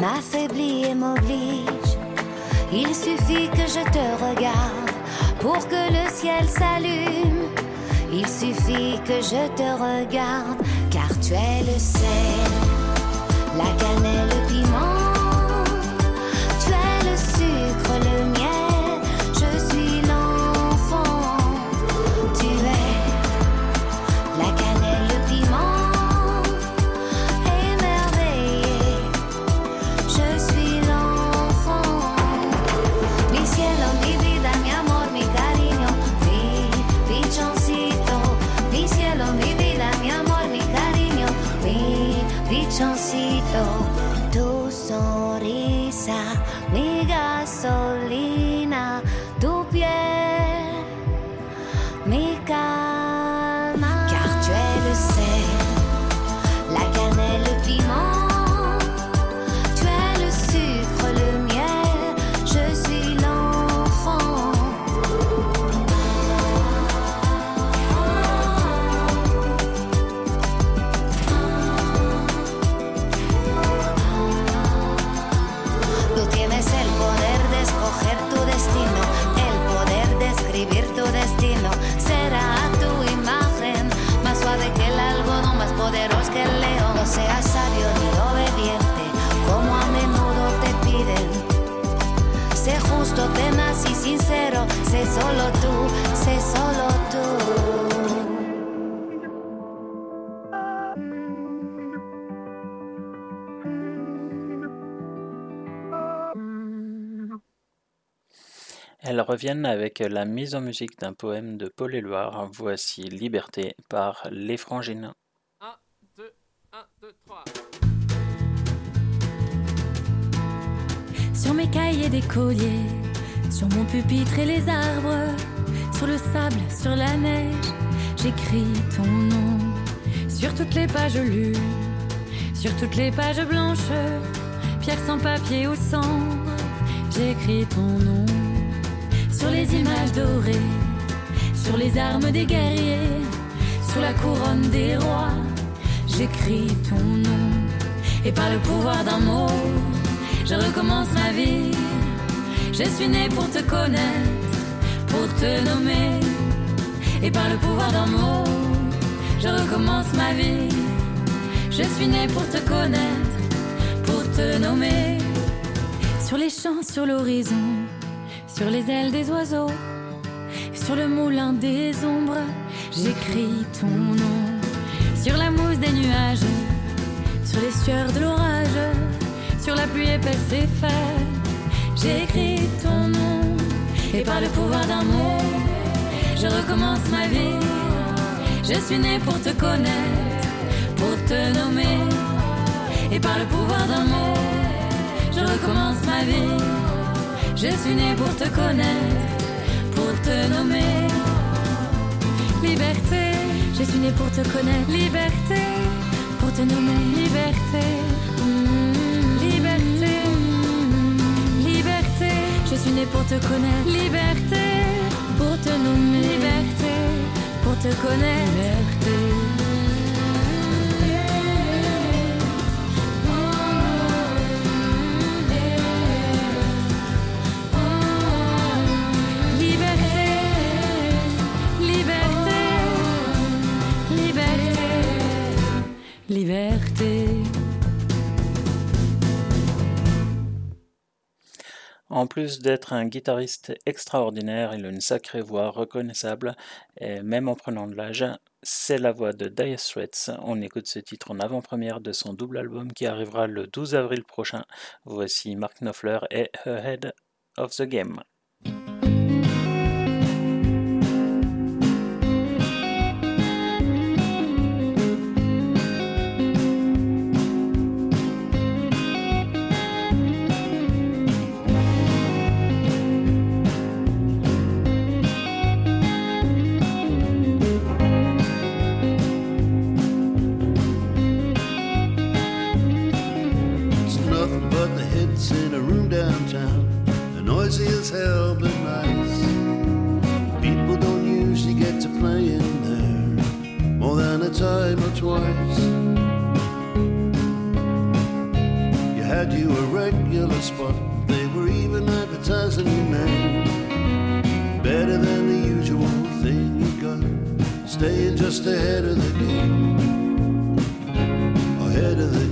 m'affaiblit et m'oblige. Il suffit que je te regarde pour que le ciel s'allume. Il suffit que je te regarde car tu es le sel, la cannelle. Elles reviennent avec la mise en musique d'un poème de Paul Éluard. Voici Liberté par Les Frangines. 1, 2, 1, 2, 3. Sur mes cahiers d'écolier, sur mon pupitre et les arbres, sur le sable, sur la neige, j'écris ton nom. Sur toutes les pages lues, sur toutes les pages blanches, pierre sans papier ou cendre, j'écris ton nom. Sur les images dorées, sur les armes des guerriers, sur la couronne des rois, j'écris ton nom. Et par le pouvoir d'un mot, je recommence ma vie. Je suis né pour te connaître, pour te nommer. Et par le pouvoir d'un mot, je recommence ma vie. Je suis né pour te connaître, pour te nommer. Sur les champs, sur l'horizon, sur les ailes des oiseaux, sur le moulin des ombres, j'écris ton nom. Sur la mousse des nuages, sur les sueurs de l'orage, sur la pluie épaisse et faite, j'écris ton nom. Et par le pouvoir d'un mot, je recommence ma vie. Je suis né pour te connaître, pour te nommer. Et par le pouvoir d'un mot, je recommence ma vie. Je suis né pour te connaître, pour te nommer. Liberté, je suis né pour te connaître. Liberté, pour te nommer. Liberté, mm, liberté, mm, liberté. Je suis né pour te connaître. Liberté, pour te nommer. Liberté, pour te connaître. Liberté, En plus d'être un guitariste extraordinaire, il a une sacrée voix reconnaissable, et même en prenant de l'âge, c'est la voix de Dire Straits. On écoute ce titre en avant-première de son double album qui arrivera le 12 avril prochain. Voici Mark Knopfler et Ahead of the Game. in a room downtown. The noisy as hell, but nice. People don't usually get to play in there more than a time or twice. You had you a regular spot. They were even advertising your name. Better than the usual thing you got. Staying just ahead of the game. Ahead of the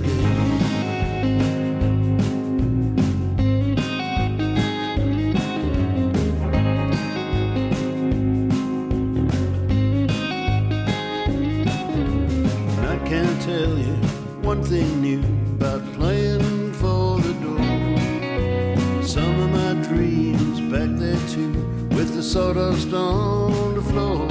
something new about playing for the door. Some of my dreams back there too, with the sawdust on the floor.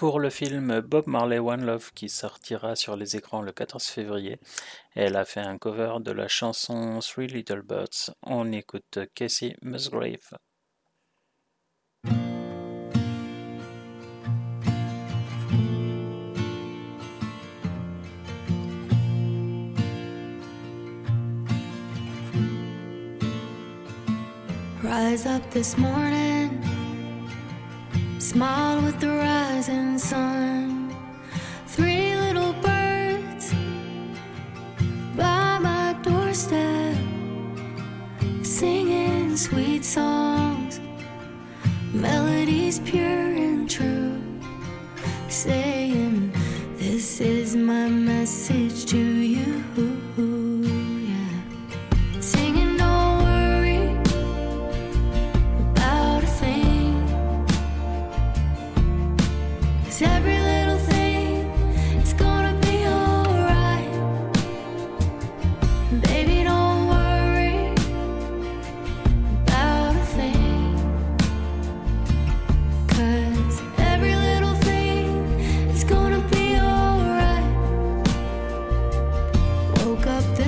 pour le film Bob Marley One Love qui sortira sur les écrans le 14 février. Elle a fait un cover de la chanson Three Little Birds. On écoute Casey Musgrave. Rise up this morning. smiled with the rising sun. Three little birds by my doorstep, singing sweet songs, melodies pure and true, saying, This is my message to you.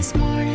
this morning.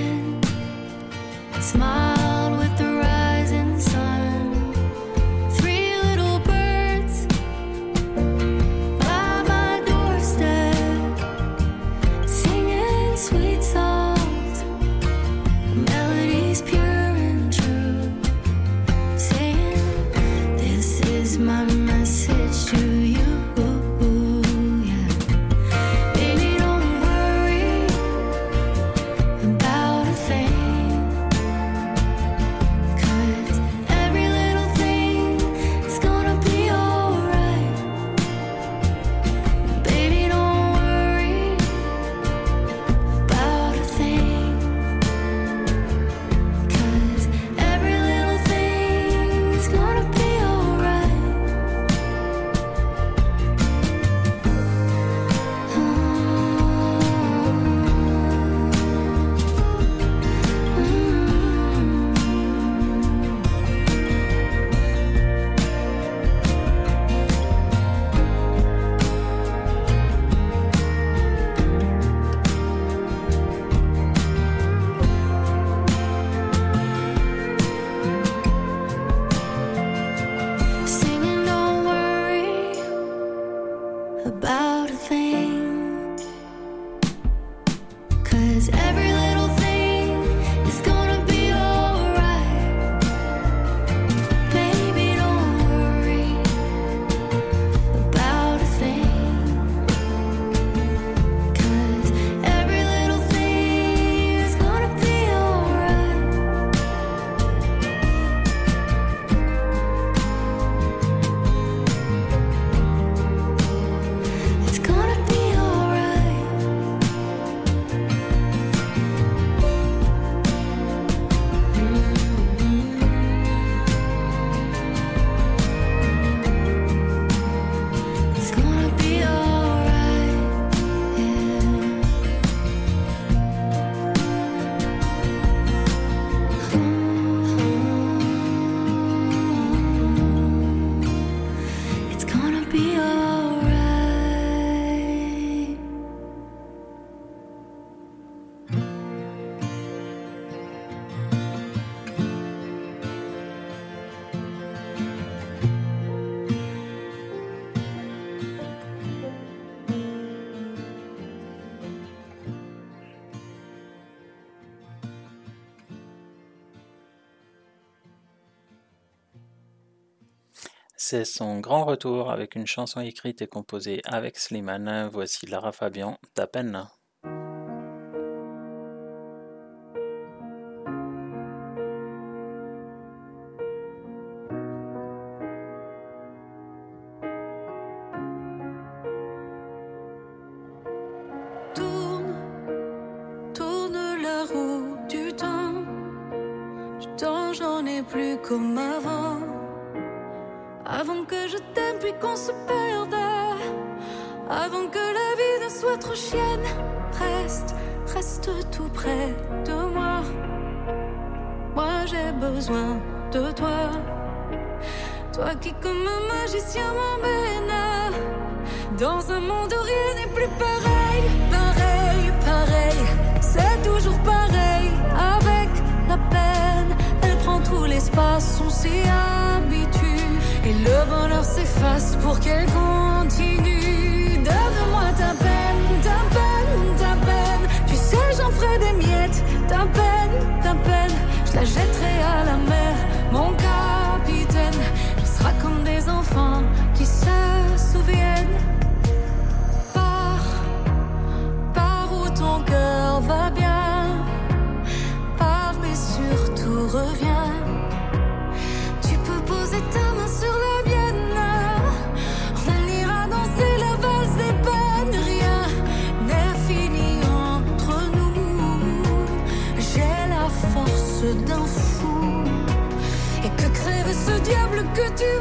C'est son grand retour avec une chanson écrite et composée avec Slimane. Voici Lara Fabian, Ta peine. porque que tu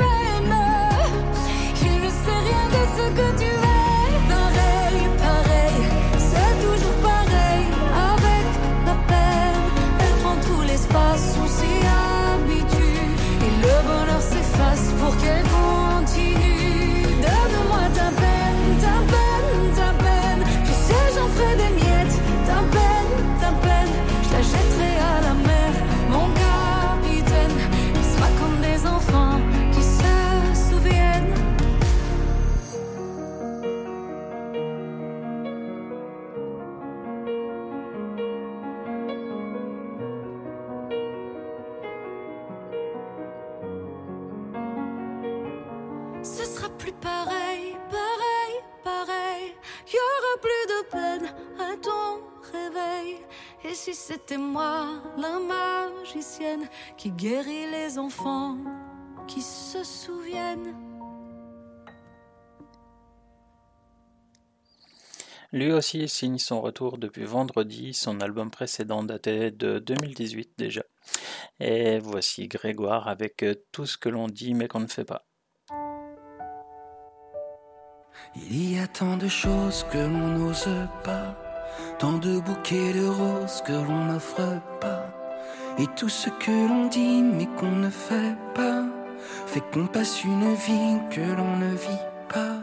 la magicienne qui guérit les enfants qui se souviennent. Lui aussi signe son retour depuis vendredi, son album précédent datait de 2018 déjà. Et voici Grégoire avec euh, tout ce que l'on dit mais qu'on ne fait pas. Il y a tant de choses que l'on n'ose pas tant de bouquets de roses que l'on n'offre pas. Et tout ce que l'on dit mais qu'on ne fait pas, fait qu'on passe une vie que l'on ne vit pas.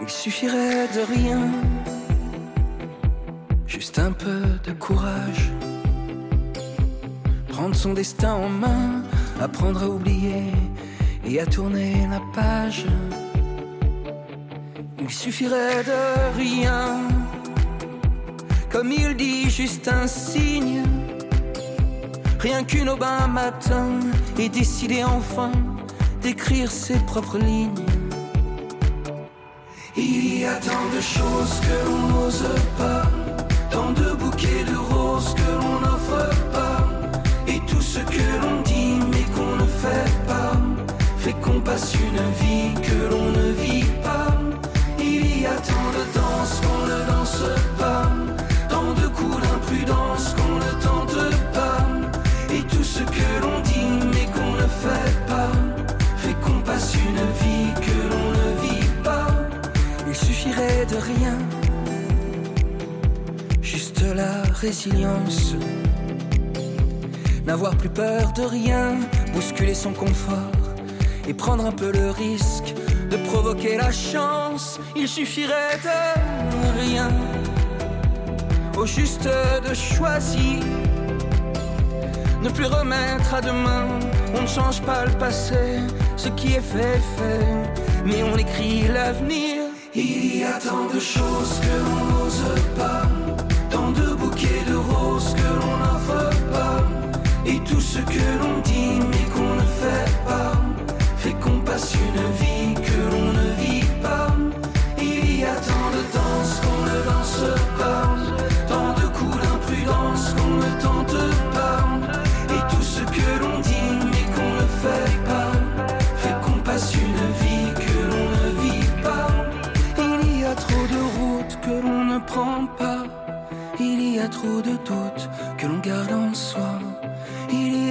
Il suffirait de rien, juste un peu de courage. Prendre son destin en main, apprendre à oublier et à tourner la page. Il suffirait de rien comme il dit, juste un signe. Rien qu'une aube un matin et décider enfin d'écrire ses propres lignes. Il y a tant de choses que l'on n'ose pas, tant de bouquets de roses que l'on n'offre pas, et tout ce que l'on dit mais qu'on ne fait pas, fait qu'on passe une vie que l'on ne vit pas. Il y a tant de danses qu'on ne danse pas, qu'on ne tente pas, et tout ce que l'on dit mais qu'on ne fait pas, fait qu'on passe une vie que l'on ne vit pas. Il suffirait de rien, juste la résilience. N'avoir plus peur de rien, bousculer son confort et prendre un peu le risque de provoquer la chance. Il suffirait de rien, au juste de choisir. Ne plus remettre à demain, on ne change pas le passé, ce qui est fait fait, mais on écrit l'avenir. Il y a tant de choses que l'on n'ose pas, tant de bouquets de roses que l'on n'offre pas, et tout ce que l'on dit mais qu'on ne fait pas, fait qu'on passe une vie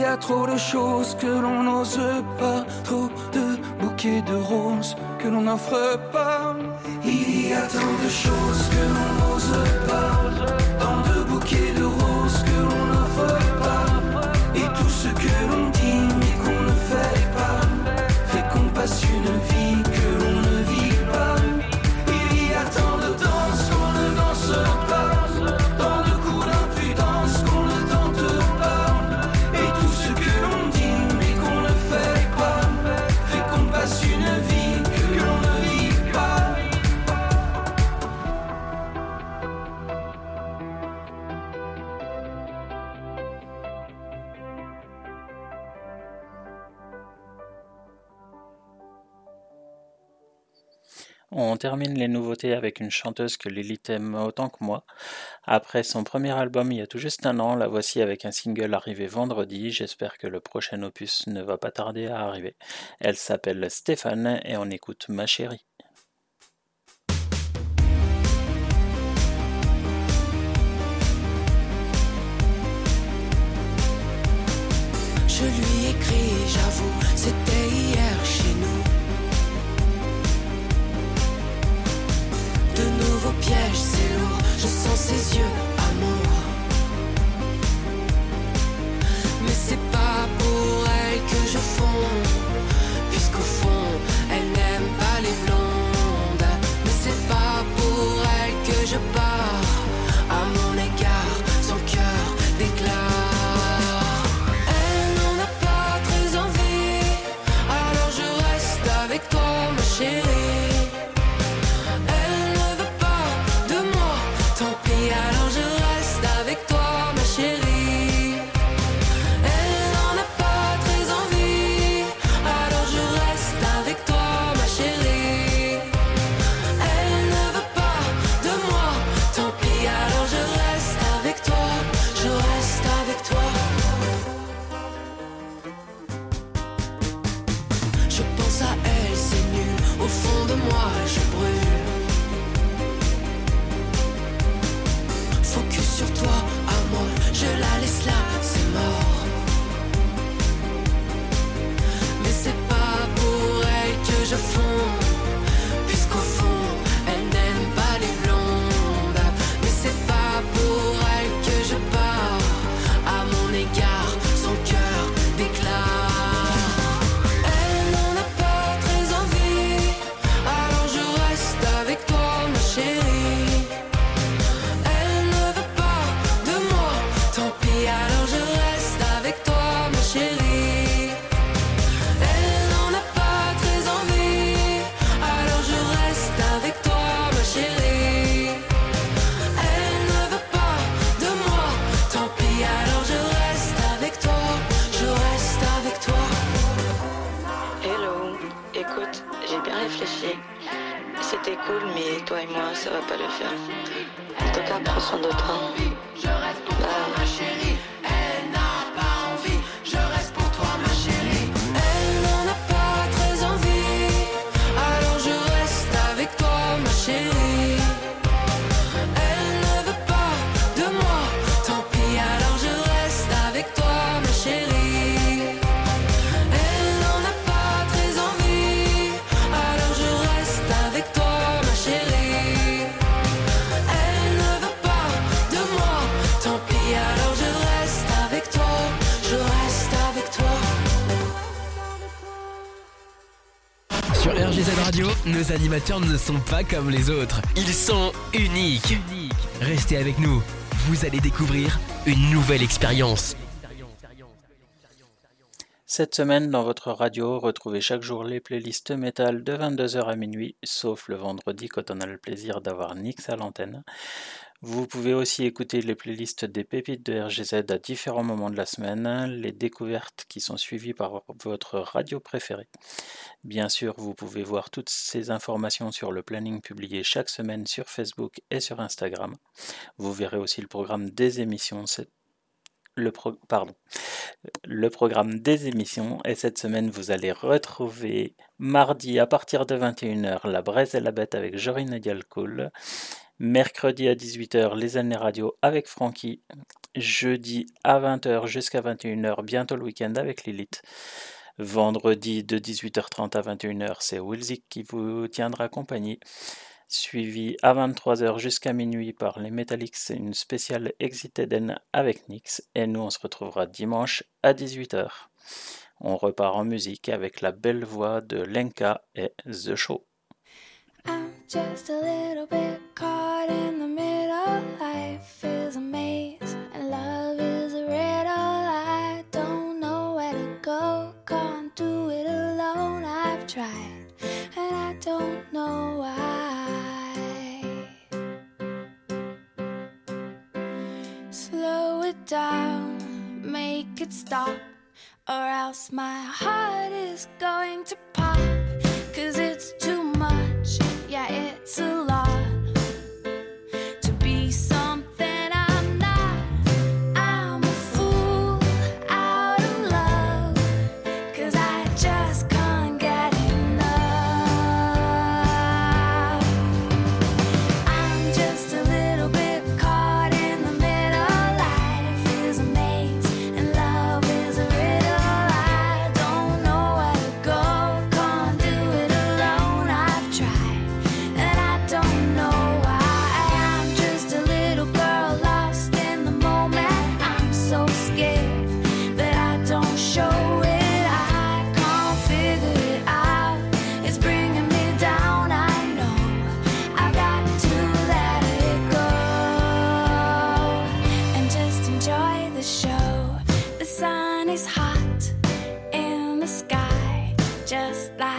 y a trop de choses que l'on n'ose pas. Trop de bouquets de roses que l'on n'offre pas. Il y a tant de choses que l'on n'ose pas. On termine les nouveautés avec une chanteuse que Lilith aime autant que moi. Après son premier album il y a tout juste un an, la voici avec un single arrivé vendredi. J'espère que le prochain opus ne va pas tarder à arriver. Elle s'appelle Stéphane et on écoute Ma chérie. Je lui écris, j'avoue, c'était De nouveaux pièges, c'est lourd, je sens ses yeux, amour. Mais c'est pas pour elle que je fonds, puisqu'au fond, elle n'aime pas les blondes. Mais c'est pas pour elle que je pars, je fonds. Animateurs ne sont pas comme les autres. Ils sont uniques. Restez avec nous. Vous allez découvrir une nouvelle expérience. Cette semaine, dans votre radio, retrouvez chaque jour les playlists métal de 22h à minuit, sauf le vendredi quand on a le plaisir d'avoir Nix à l'antenne. Vous pouvez aussi écouter les playlists des pépites de RGZ à différents moments de la semaine, les découvertes qui sont suivies par votre radio préférée. Bien sûr, vous pouvez voir toutes ces informations sur le planning publié chaque semaine sur Facebook et sur Instagram. Vous verrez aussi le programme des émissions. Le, programme des émissions et cette semaine vous allez retrouver mardi à partir de 21h La Braise et la Bête avec Jorine Dialcool. Mercredi à 18h, les années radio avec Francky. Jeudi à 20h jusqu'à 21h, bientôt le week-end avec Lilith. Vendredi de 18h30 à 21h, c'est Wilzik qui vous tiendra compagnie. Suivi à 23h jusqu'à minuit par les Metallics, une spéciale Exit Eden avec Nix. Et nous, on se retrouvera dimanche à 18h. On repart en musique avec la belle voix de Lenka et The Show. I'm just a little bit caught in the middle. Life is a I've and I don't know why. Slow it down, make it stop, or else my heart is going to pop. Cause it's too much, yeah, it's a lot enjoy the show. The sun is hot in the sky, just like.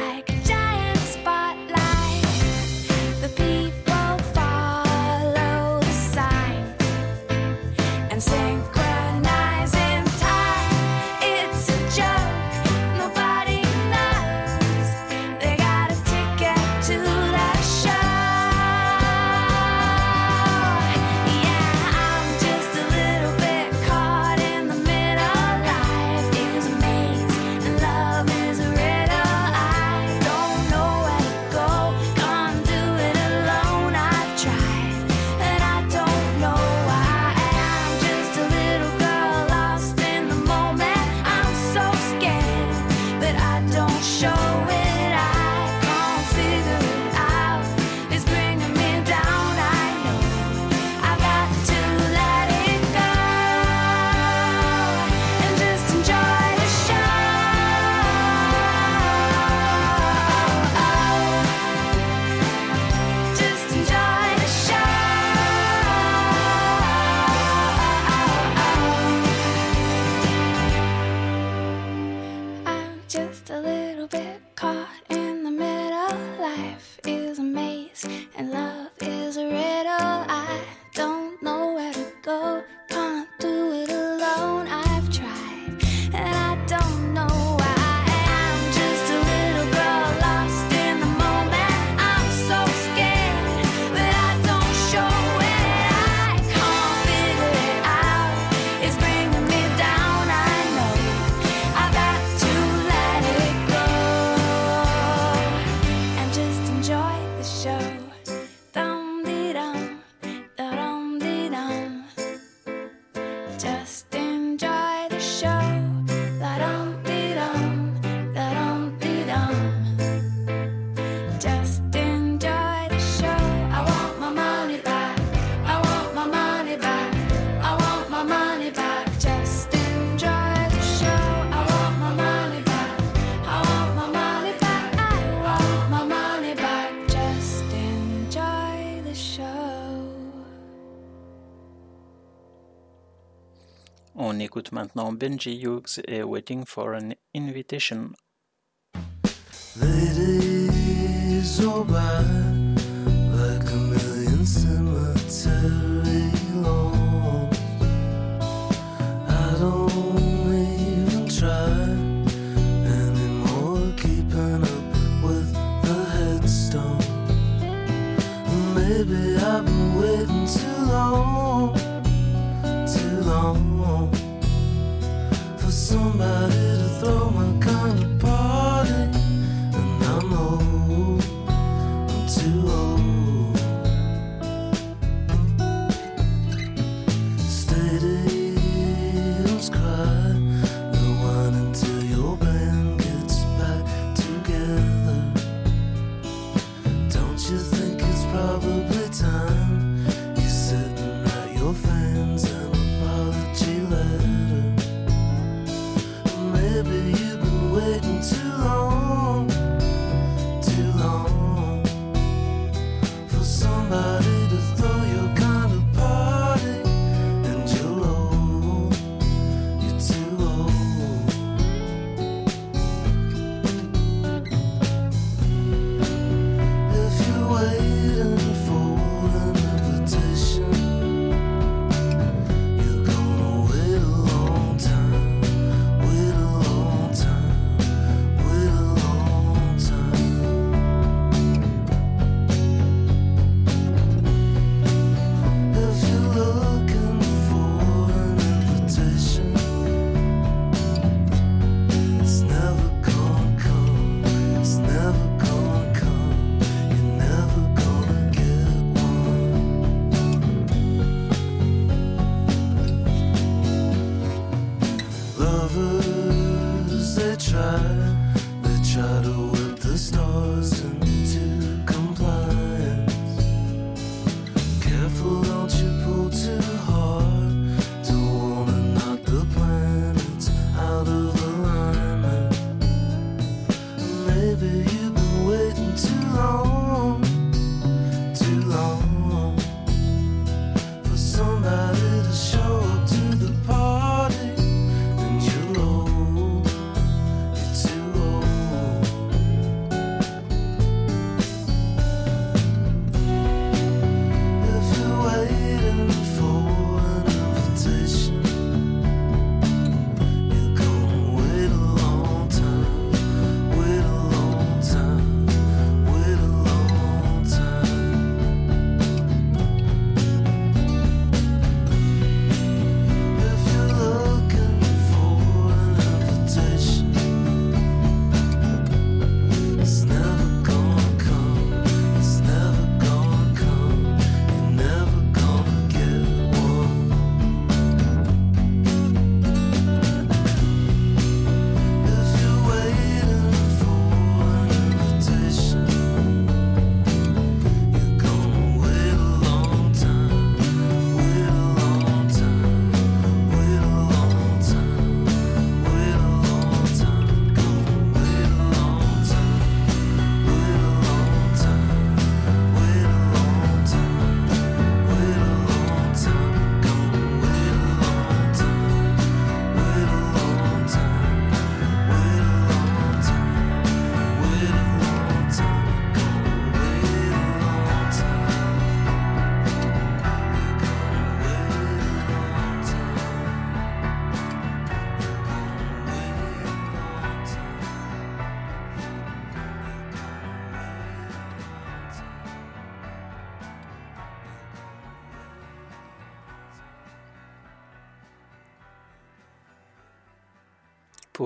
Écoute maintenant Benji Hughes uh, et Waiting for an Invitation. By oh like a million cemetery lawns. I don't even try anymore keeping up with the headstone. Maybe I've been waiting too long, summer.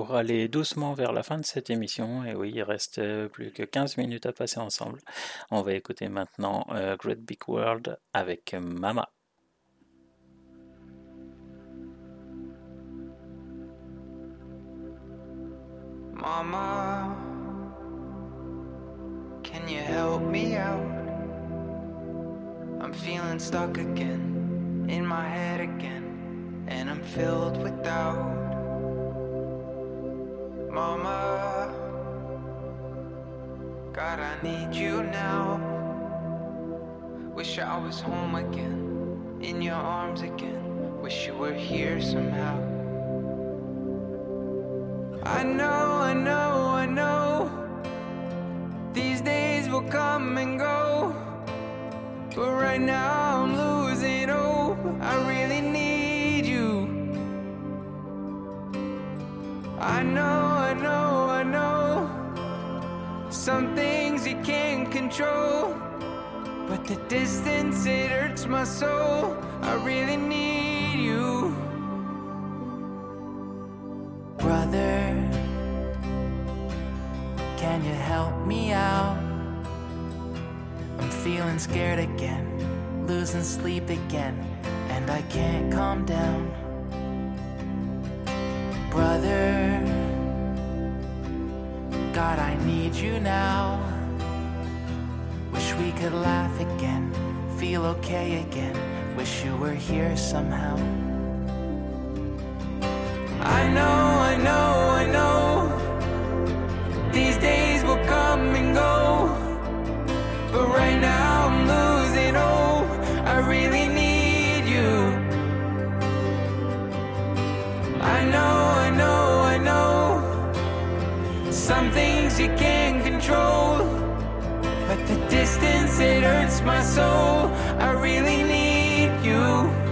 Pour aller doucement vers la fin de cette émission. Et oui, il reste euh, plus que 15 minutes à passer ensemble. On va écouter maintenant euh, Great Big World avec Mama. Mama, I know, I know, I know. These days will come and go. But right now I'm losing hope. I really need you. I know, I know, I know. Some things you can't control. But the distance, it hurts my soul. I really need you. Feeling scared again, losing sleep again, and I can't calm down. Brother, God, I need you now. Wish we could laugh again, feel okay again. Wish you were here somehow. I know, I know, I know. Some things you can't control. But the distance, it hurts my soul. I really need you.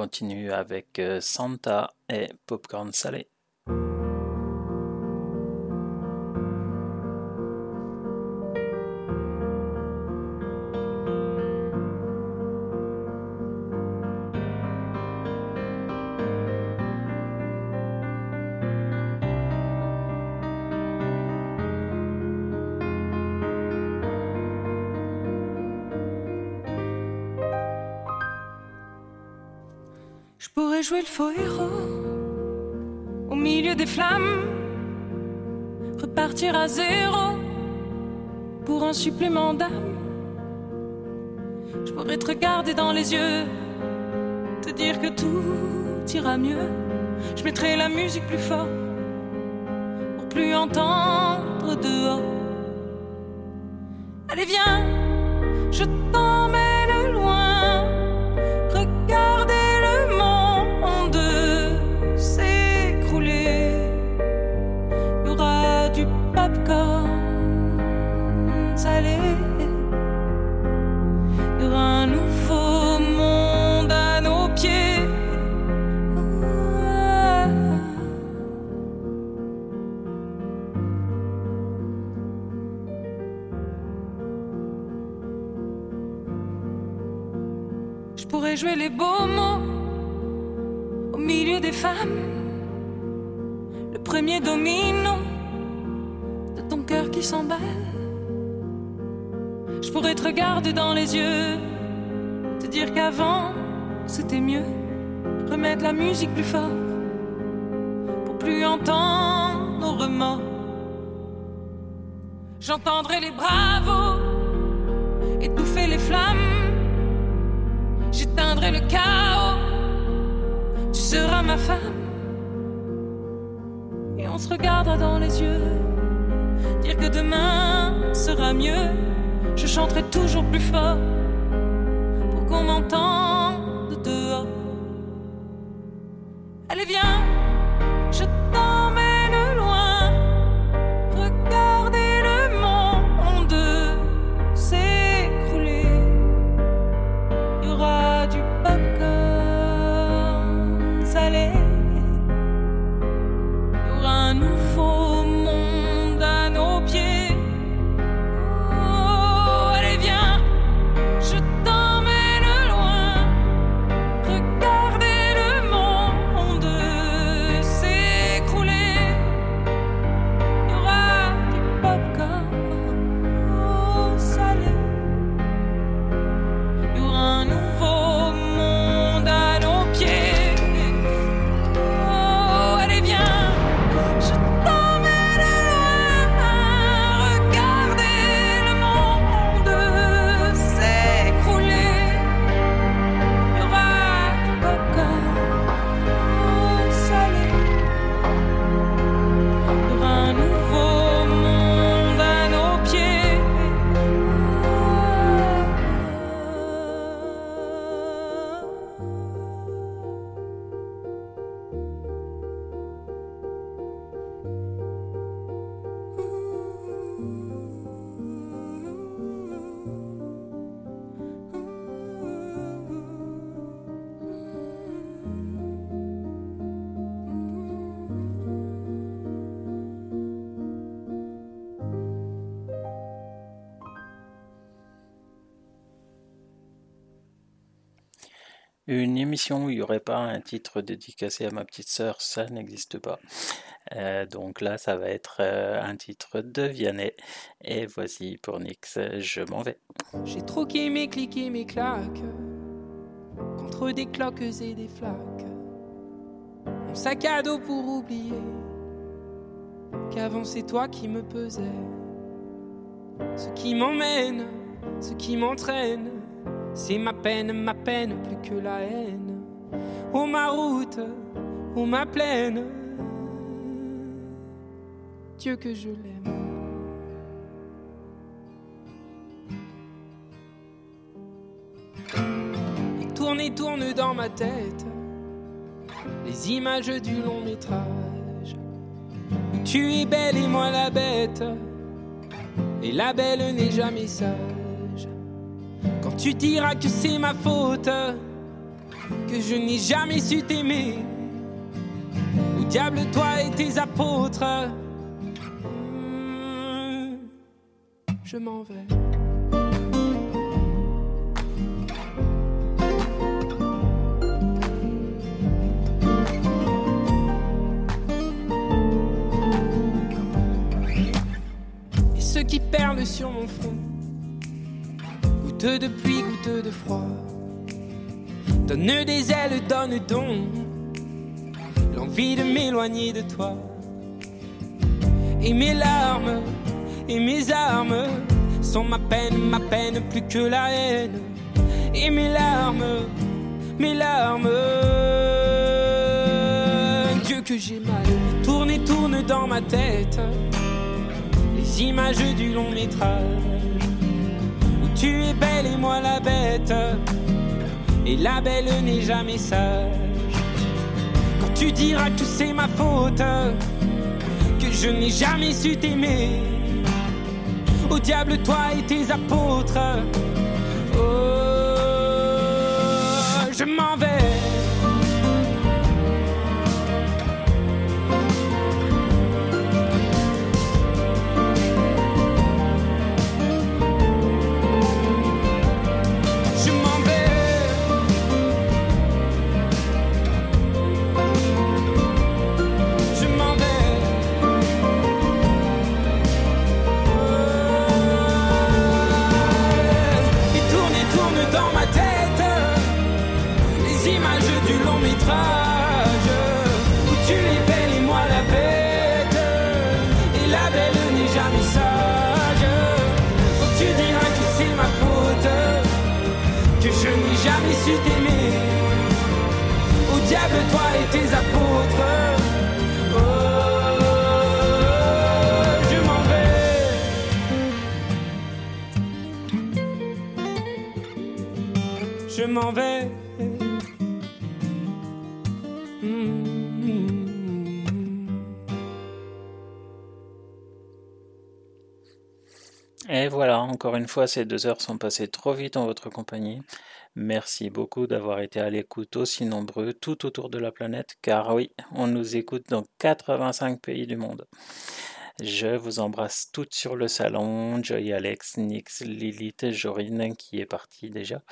Continue avec euh, Santa et Popcorn Salé. Jouer le faux héros au milieu des flammes, repartir à zéro pour un supplément d'âme. Je pourrais te regarder dans les yeux, te dire que tout ira mieux. Je mettrai la musique plus fort pour plus entendre dehors. Allez, viens, je t'emmène jouer les beaux mots au milieu des femmes. Le premier domino de ton cœur qui s'emballe. Je pourrais te regarder dans les yeux, te dire qu'avant c'était mieux. Remettre la musique plus fort pour plus entendre nos remords. J'entendrai les bravos étouffer les flammes. J'éteindrai le chaos. Tu seras ma femme. Et on se regardera dans les yeux. Dire que demain sera mieux. Je chanterai toujours plus fort pour qu'on m'entende dehors. Allez, viens, Une émission où il n'y aurait pas un titre dédicacé à ma petite sœur, ça n'existe pas. Euh, donc là, ça va être euh, un titre de Vianney. Et voici pour Nix, je m'en vais. J'ai troqué mes clics et mes claques contre des cloques et des flaques. Mon sac à dos pour oublier qu'avant c'est toi qui me pesais. Ce qui m'emmène, ce qui m'entraîne, c'est ma peine, ma peine plus que la haine. Oh ma route, oh ma plaine, Dieu que je l'aime. Et tourne et tourne dans ma tête les images du long métrage où tu es belle et moi la bête. Et la belle n'est jamais sage. Tu diras que c'est ma faute, que je n'ai jamais su t'aimer, au diable toi et tes apôtres, Hmm, je m'en vais. Et ceux qui perlent sur mon front, goutte de pluie, goutte de froid, donne des ailes, donne donc l'envie de m'éloigner de toi. Et mes larmes et mes armes sont ma peine, ma peine plus que la haine. Et mes larmes, mes larmes, Dieu que j'ai mal. Tourne et tourne dans ma tête les images du long métrage tu es belle et moi la bête. Et la belle n'est jamais sage. Quand tu diras que c'est ma faute que je n'ai jamais su t'aimer. Au diable, toi et tes apôtres. Oh, je m'en vais. Et voilà, encore une fois, ces deux heures sont passées trop vite en votre compagnie. Merci beaucoup d'avoir été à l'écoute aussi nombreux tout autour de la planète, car oui, on nous écoute dans 85 pays du monde. Je vous embrasse toutes sur le salon, Joy Alex, Nix, Lilith, Jorine qui est partie déjà.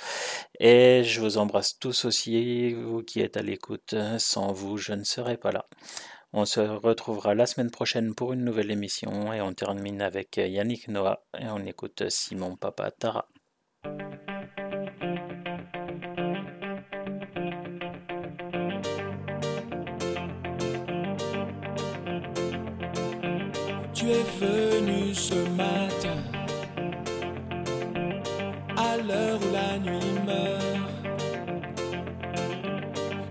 Et je vous embrasse tous aussi, vous qui êtes à l'écoute. Sans vous, je ne serais pas là. On se retrouvera la semaine prochaine pour une nouvelle émission et on termine avec Yannick Noah et on écoute Simon Papa Tara. Tu es venu ce matin à l'heure où la nuit meurt.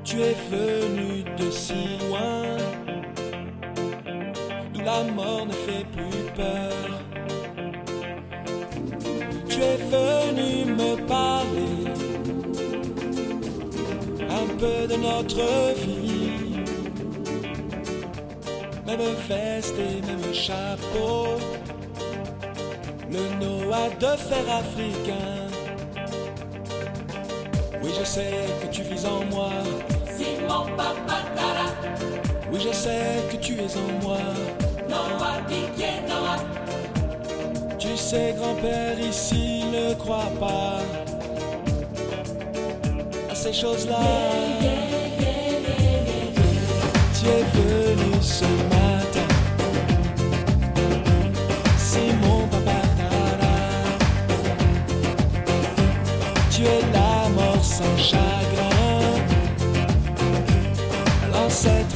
Tu es venu de si loin où la mort ne fait plus peur. Tu es venu me parler un peu de notre vie. Même veste et même chapeau, le Noah de fer africain. Oui, je sais que tu vis en moi. Simon Papatara, Oui, je sais que tu es en moi. Noah Noah, Tu sais, grand-père ici ne croit pas à ces choses-là. Tu es venu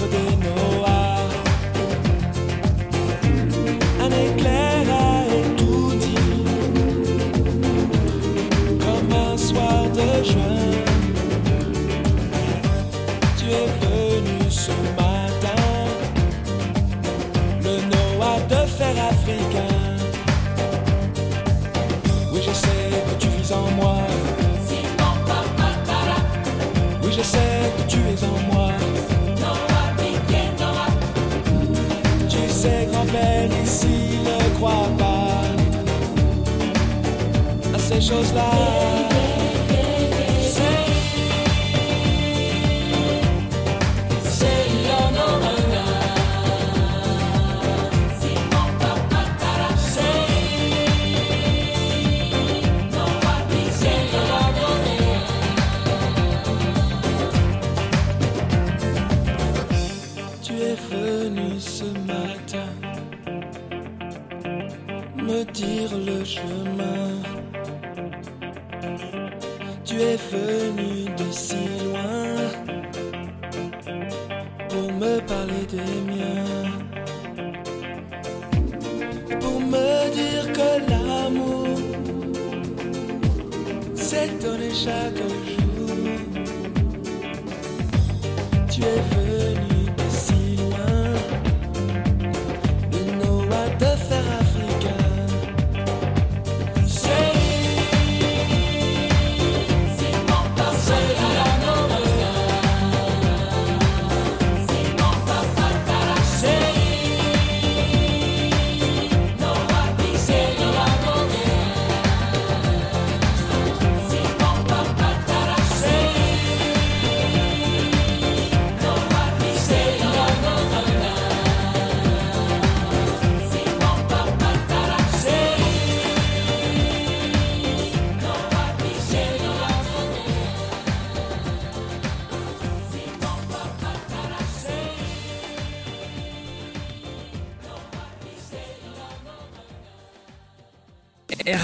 l'ancêtre des Noahs. Un éclair a tout dit, comme un soir de juin. Tu es venu ce matin, le Noah de fer africain. Oui, je sais que tu vis en moi. Oui, je sais que tu es en moi. À ces